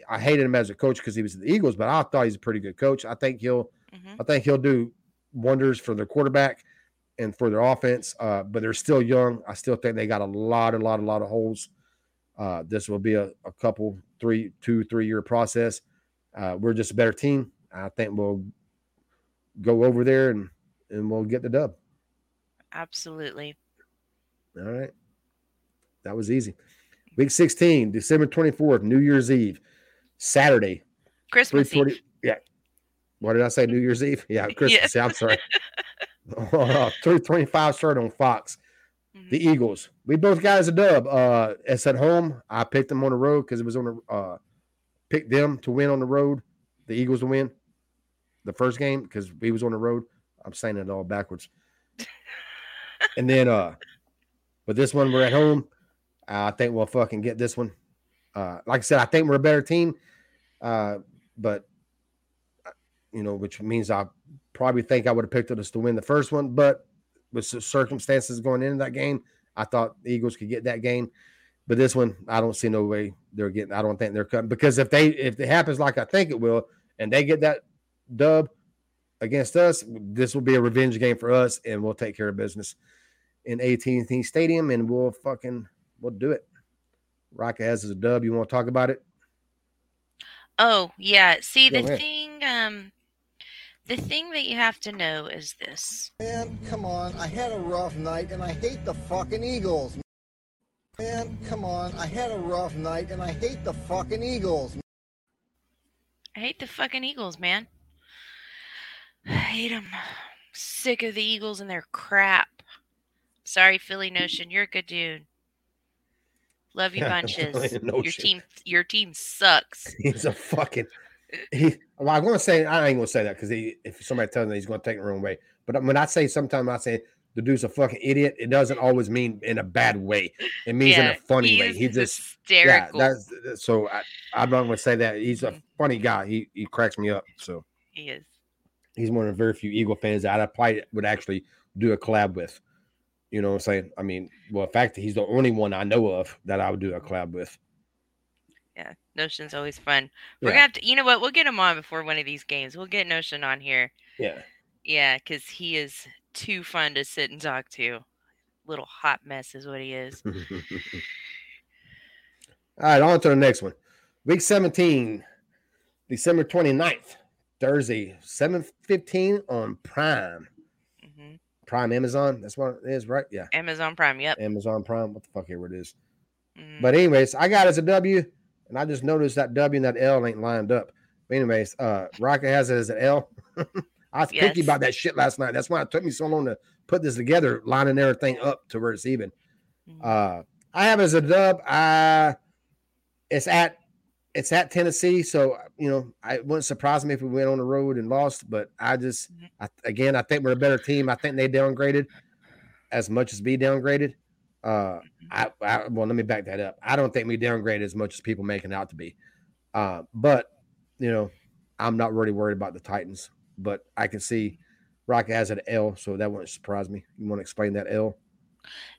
I hated him as a coach because he was the Eagles, but I thought he's a pretty good coach. I think he'll, mm-hmm. I think he'll do wonders for their quarterback and for their offense. Uh, but they're still young. I still think they got a lot, a lot, a lot of holes. Uh, this will be a, a couple, three, two, three year process. Uh, we're just a better team. I think we'll go over there and and we'll get the dub. Absolutely. All right. That was easy. Week 16, December 24th, New Year's Eve, Saturday. Christmas Eve. Yeah. What did I say? New Year's Eve? Yeah, [LAUGHS] Christmas. Yeah. I'm sorry. [LAUGHS] [LAUGHS] 325 start on Fox. Mm-hmm. The Eagles. We both got as a dub. Uh, it's at home. I picked them on the road because it was on the uh, picked them to win on the road. The Eagles to win the first game because we was on the road. I'm saying it all backwards. [LAUGHS] and then, uh, but this one we're at home. Uh, I think we'll fucking get this one. Uh, like I said, I think we're a better team. Uh, but uh, you know, which means I probably think I would have picked us to win the first one, but with the circumstances going into that game, I thought the Eagles could get that game. But this one, I don't see no way they're getting. I don't think they're coming because if they if it happens like I think it will, and they get that dub against us, this will be a revenge game for us, and we'll take care of business in AT&T Stadium, and we'll fucking we'll do it. Rocket has a dub. You want to talk about it? Oh yeah. See Go the ahead. thing. Um, the thing that you have to know is this. Man, come on. I had a rough night, and I hate the fucking Eagles. Man, come on. I had a rough night, and I hate the fucking Eagles. I hate the fucking Eagles, man. I hate them. Sick of the Eagles and their crap. Sorry, Philly Notion. You're a good dude. Love you [LAUGHS] bunches. your team, your team sucks. He's a fucking. He. Well, I'm gonna say I ain't gonna say that because. If somebody tells me he's gonna take the wrong way, but when I say sometimes I say the dude's a fucking idiot, it doesn't always mean in a bad way. It means yeah, in a funny way. He just hysterical. Yeah, that's so. I, I'm not gonna say that he's a mm-hmm. funny guy. He he cracks me up. So he is he's one of the very few Eagle fans that I probably would actually do a collab with. You know what I'm saying? I mean, well, in fact, he's the only one I know of that I would do a collab with. Yeah, Notion's always fun. We're yeah. gonna have to, you know what? We'll get him on before one of these games. We'll get Notion on here. Yeah. Yeah, because he is too fun to sit and talk to. Little hot mess is what he is. [LAUGHS] All right, on to the next one. Week 17, December 29th. Thursday, 7:15 on Prime. Mm-hmm. Prime Amazon. That's what it is, right? Yeah. Amazon Prime. Yep. Amazon Prime. What the fuck here it is. Mm-hmm. But anyways, I got it as a W, and I just noticed that W and that L ain't lined up. But anyways, uh Rocket has it as an L. [LAUGHS] I was yes. thinking about that shit last night. That's why it took me so long to put this together, lining everything up to where it's even. Mm-hmm. Uh I have it as a dub. Uh it's at it's at Tennessee, so you know I wouldn't surprise me if we went on the road and lost. But I just, mm-hmm. I, again, I think we're a better team. I think they downgraded as much as we downgraded. Uh, mm-hmm. I, I well, let me back that up. I don't think we downgraded as much as people making out to be. Uh, but you know, I'm not really worried about the Titans. But I can see Rock has an L, so that wouldn't surprise me. You want to explain that L?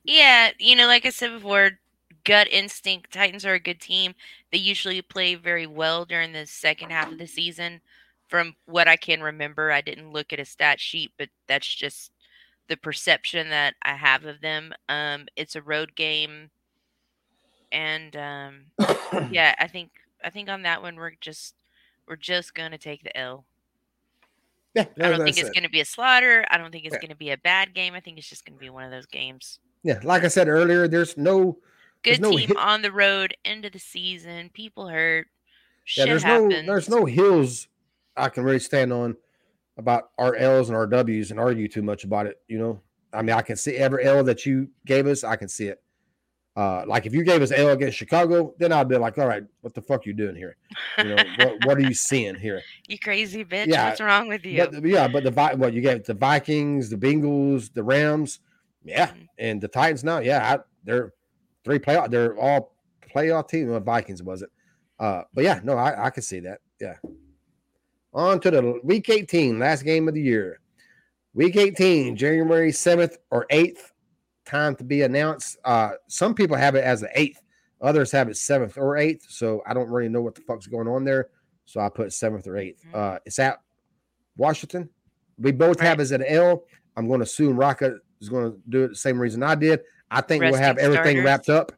Yeah, you know, like I said before, gut instinct. Titans are a good team. They usually play very well during the second half of the season. From what I can remember, I didn't look at a stat sheet, but that's just the perception that I have of them. Um, it's a road game, and um, [COUGHS] yeah, I think I think on that one we're just we're just gonna take the L. Yeah, I don't think it's going to be a slaughter. I don't think it's yeah. going to be a bad game. I think it's just going to be one of those games. Yeah, like I said earlier, there's no Good no team hit. on the road, end of the season. People hurt. Shit yeah, there's happens. no there's no hills I can really stand on about our L's and our W's and argue too much about it. You know, I mean, I can see every L that you gave us. I can see it. Uh, like if you gave us L against Chicago, then I'd be like, all right, what the fuck you doing here? You know, [LAUGHS] what, what are you seeing here? you crazy bitch. Yeah, What's wrong with you? But yeah, but the what you gave the Vikings, the Bengals, the Rams, yeah, Mhm. and the Titans now, yeah, I, they're three playoff. They're all playoff team. The Vikings was it? Uh, but yeah, no, I I can see that. Yeah. On to the week 18, last game of the year. Week 18, January 7th or 8th, time to be announced. Uh, some people have it as the 8th, others have it 7th or 8th. So I don't really know what the fuck's going on there. So I put 7th or 8th. Mhm. Uh, it's at Washington. We both have Right. as an L. I'm going to assume Rocket is going to do it the same reason I did. I think we'll have everything starters. wrapped up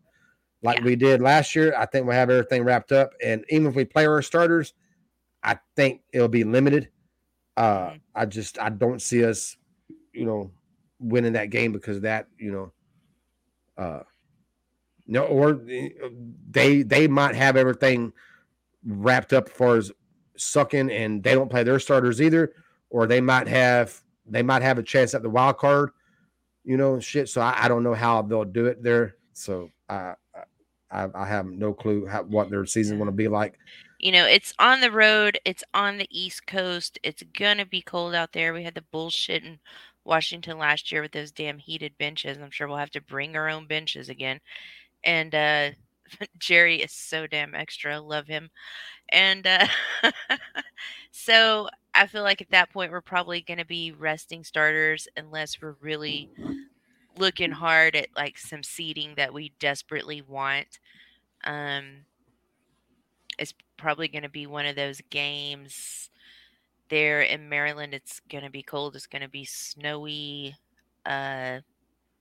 like Yeah. we did last year. I think we'll have everything wrapped up. And even if we play our starters, I think it'll be limited. Uh, Mhm. I just I don't see us, you know, winning that game because that, you know, uh, no, or they they might have everything wrapped up as far as sucking, and they don't play their starters either, or they might have they might have a chance at the wild card, you know, shit. So I, I don't know how they'll do it there. So I I, I have no clue how, what their season's going to be like. You know, it's on the road, it's on the East Coast, it's gonna be cold out there. We had the bullshit in Washington last year with those damn heated benches. I'm sure we'll have to bring our own benches again. And uh [LAUGHS] Jerry is so damn extra. Love him. And uh [LAUGHS] so I feel like at that point we're probably gonna be resting starters unless we're really looking hard at like some seating that we desperately want. Um it's probably going to be one of those games there in Maryland. It's going to be cold. It's going to be snowy. Uh,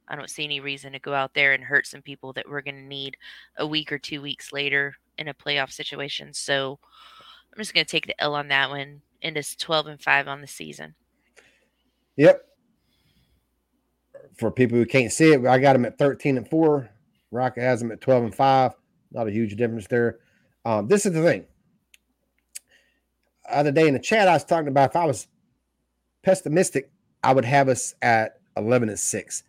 I don't see any reason to go out there and hurt some people that we're going to need a week or two weeks later in a playoff situation. So I'm just going to take the L on that one. And it's 12 and 5 on the season. Yep. For people who can't see it, I got them at 13 and 4. Rocket has them at 12 and 5. Not a huge difference there. Um, this is the thing. Other day in the chat, I was talking about if I was pessimistic, I would have us at 11 and 6.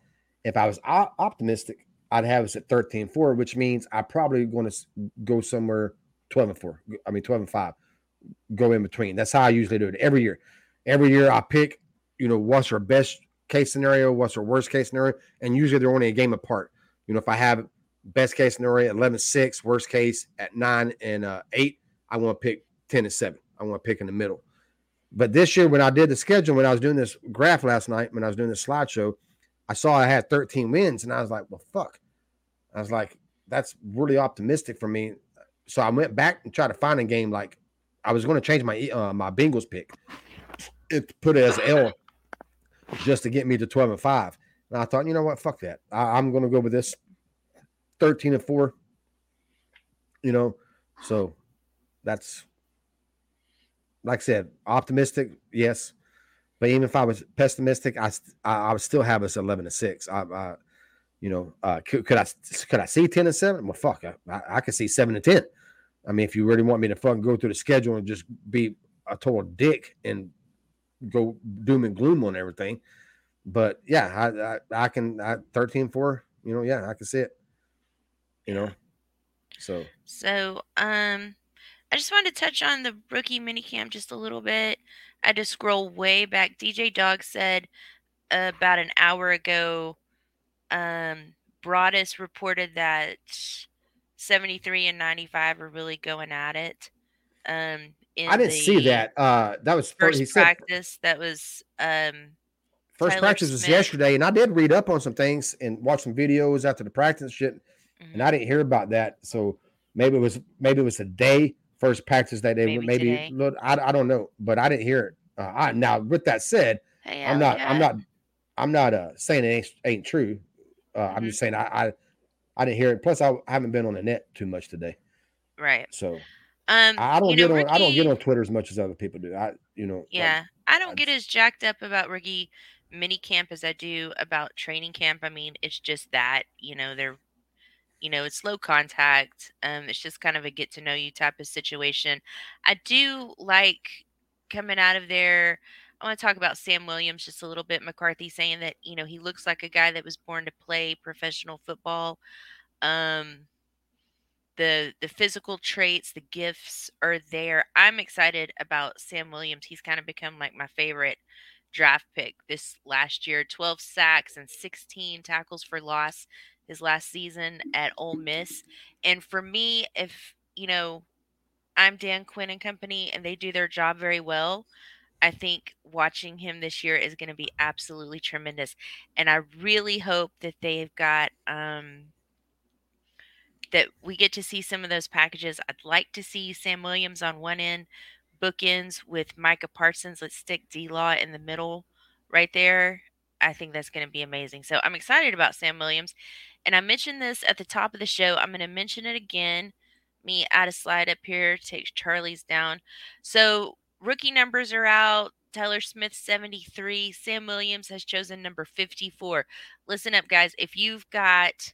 If I was optimistic, I'd have us at 13 and 4, which means I probably going to go somewhere 12 and 4. I mean, 12 and 5. Go in between. That's how I usually do it every year. Every year I pick, you know, what's our best case scenario, what's our worst case scenario, and usually they're only a game apart. You know, if I have best case scenario 11 6, worst case at 9 and uh, 8, I want to pick 10 and 7. I want to pick in the middle. But this year, when I did the schedule, when I was doing this graph last night, when I was doing the slideshow, I saw I had 13 wins, and I was like, well, fuck. I was like, that's really optimistic for me. So I went back and tried to find a game like I was going to change my uh, my Bengals pick, it put it as L just to get me to 12 and 5. And I thought, you know what, fuck that. I, I'm going to go with this 13 and 4. You know, so that's like I said, optimistic, yes. But even if I was pessimistic, I I, I would still have us 11 and 6. I, I you know, uh, could, could I could I see 10 and 7? Well, fuck, I, I, could see 7 and 10. I mean, if you really want me to fucking go through the schedule and just be a total dick and go doom and gloom on everything. But yeah, I I, I can I 13 4, you know, yeah, I can see it. You know. So So, um, I just wanted to touch on the rookie minicamp just a little bit. I had to scroll way back. DJ Dog said uh, about an hour ago, um, Broaddus reported that 73 and 95 are really going at it. Um, in I didn't see that. Uh that was First said practice that was um first Tyler practice was yesterday, and I did read up on some things and watch some videos after the practice and shit, and. I didn't hear about that. So maybe it was maybe it was a day first practice that they Maybe maybe look. I, I don't know, but I didn't hear it. Uh, I now with that said, Hey, I'm not I'm not I'm not uh saying it ain't, ain't true. Uh, I'm Mhm. just saying I, I I didn't hear it. Plus, I haven't been on the net too much today, right. so Um, I I don't you know, get on I don't get on Twitter as much as other people do. I you know like, Yeah, I don't I get as jacked up about rookie mini camp as I do about training camp. I mean, it's just that you know they're you know, it's low contact. Um, it's just kind of a get to know you type of situation. I do like coming out of there. I want to talk about Sam Williams just a little bit. McCarthy saying that, you know, he looks like a guy that was born to play professional football. Um, the the physical traits, the gifts are there. I'm excited about Sam Williams. He's kind of become like my favorite draft pick this last year. 12 sacks and 16 tackles for loss his last season at Ole Miss. And for me, if you know, I'm Dan Quinn and company and they do their job very well, I think watching him this year is going to be absolutely tremendous. And I really hope that they've got um that we get to see some of those packages. I'd like to see Sam Williams on one end, bookends with Micah Parsons. Let's stick D Law in the middle right there. I think that's going to be amazing. So I'm excited about Sam Williams. And I mentioned this at the top of the show. I'm going to mention it again. Me add a slide up here, take Charley's down. So rookie numbers are out. Tyler Smith 73. Sam Williams has chosen number 54. Listen up, guys. If you've got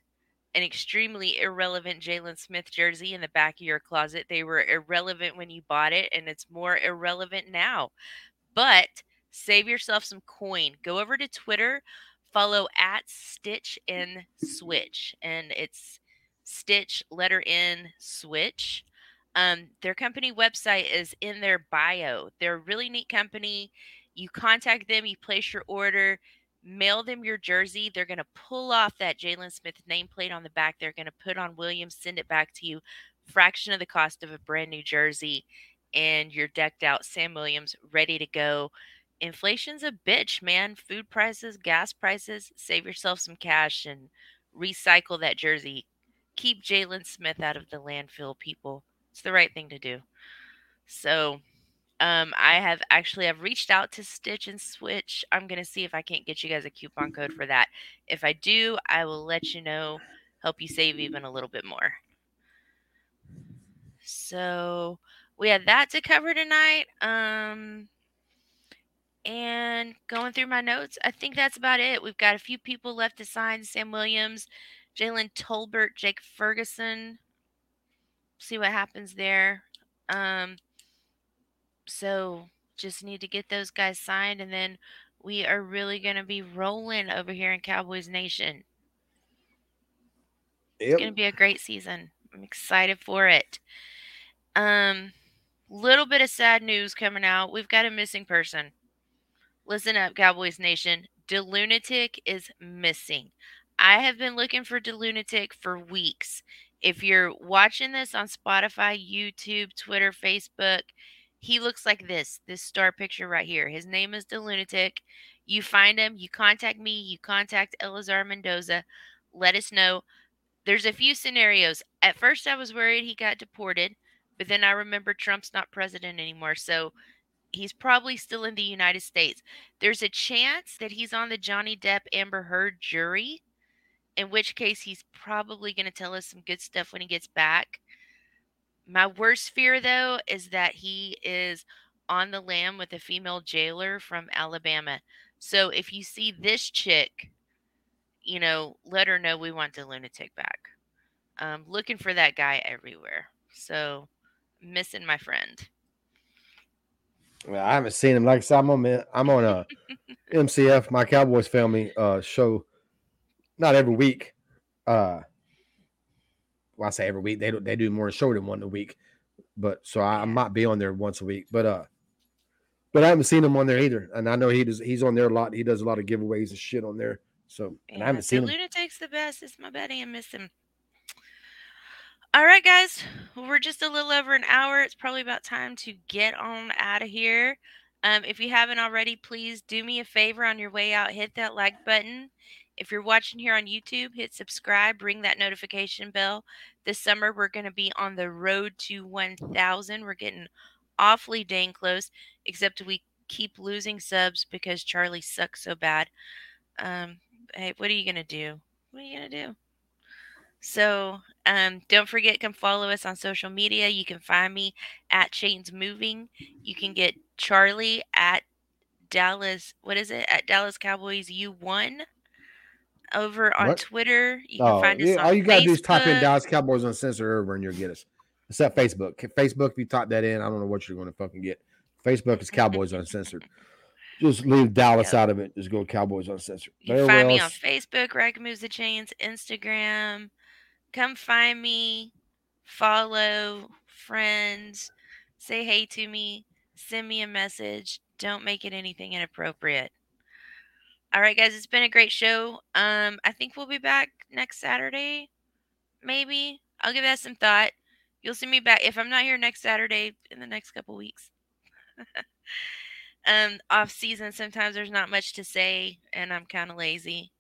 an extremely irrelevant Jaylon Smith jersey in the back of your closet. They were irrelevant when you bought it, and it's more irrelevant now. But save yourself some coin. Go over to Twitter, follow at Stitch and Switch, and it's Stitch letter N Switch. Um, their company website is in their bio. They're a really neat company. You contact them, you place your order mail them your jersey. They're going to pull off that Jaylon Smith nameplate on the back. They're going to put on Williams, send it back to you, fraction of the cost of a brand new jersey, and you're decked out. Sam Williams ready to go. Inflation's a bitch, man. Food prices, gas prices. Save yourself some cash and recycle that jersey. Keep Jaylon Smith out of the landfill, people. It's the right thing to do. So um, I have actually I've reached out to Stitch and Switch. I'm gonna see if I can't get you guys a coupon code for that. If I do, I will let you know. Help you save even a little bit more. So we had that to cover tonight. Um, and going through my notes, I think that's about it. We've got a few people left to sign: Sam Williams, Jalen Tolbert, Jake Ferguson. See what happens there. Um, so just need to get those guys signed and then we are really going to be rolling over here in Cowboys Nation. Yep. It's going to be a great season. I'm excited for it. Um little bit of sad news coming out. We've got a missing person. Listen up, Cowboys Nation. DeLunatic is missing. I have been looking for DeLunatic for weeks. If you're watching this on Spotify, YouTube, Twitter, Facebook, he looks like this, this star picture right here. His name is the lunatic. You find him, you contact me, you contact Elizar Mendoza. Let us know. There's a few scenarios. At first, I was worried he got deported, but then I remember Trump's not president anymore. So he's probably still in the United States. There's a chance that he's on the Johnny Depp Amber Heard jury, in which case he's probably going to tell us some good stuff when he gets back. My worst fear, though, is that he is on the lam with a female jailer from Alabama. So if you see this chick, you know, let her know we want the lunatic back. Um, looking for that guy everywhere. So missing my friend. Well, I haven't seen him. Like I said, I'm on I'm on [LAUGHS] a MCF, my Cowboys family uh show, not every week. Uh well, I say every week. They do they do more show than one a week, but so I, I, might be on there once a week. But uh, but I haven't seen him on there either, and I know he does. He's on there a lot. He does a lot of giveaways and shit on there. So and yeah, I haven't seen him. Lunatic's the best. It's my buddy. I miss him. All right, guys, we're just a little over an hour. It's probably about time to get on out of here. Um, if you haven't already, please do me a favor on your way out. Hit that like button. If you're watching here on YouTube, hit subscribe, ring that notification bell. This summer, we're going to be on the road to 1,000. We're getting awfully dang close, except we keep losing subs because Charley sucks so bad. Um, hey, what are you going to do? What are you going to do? So um, don't forget, come follow us on social media. You can find me at Chains Moving. You can get Charley at Dallas. What is it? At Dallas Cowboys U1. over on What? Twitter. You can Oh, find us yeah, on all you gotta do is type in Dallas Cowboys Uncensored over and you'll get us. Except Facebook. Facebook, if you type that in, I don't know what you're going to fucking get. Facebook is [LAUGHS] Cowboys Uncensored. Just leave Dallas Yep. out of it. Just go Cowboys Uncensored. You can find me on. Facebook, Rag Moves the Chains, Instagram. Come find me, follow, friends, say hey to me, send me a message. Don't make it anything inappropriate. All right, guys, it's been a great show. Um, I think we'll be back next Saturday. Maybe I'll give that some thought. You'll see me back if I'm not here next Saturday in the next couple weeks. [LAUGHS] um, off season, sometimes there's not much to say, and I'm kind of lazy.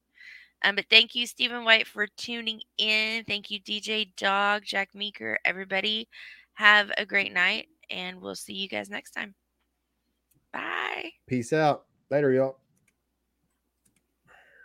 Um, but thank you, Stephen White, for tuning in. Thank you, DJ Dog, Jack Meeker, everybody. Have a great night, and we'll see you guys next time. Bye. Peace out. Later, y'all.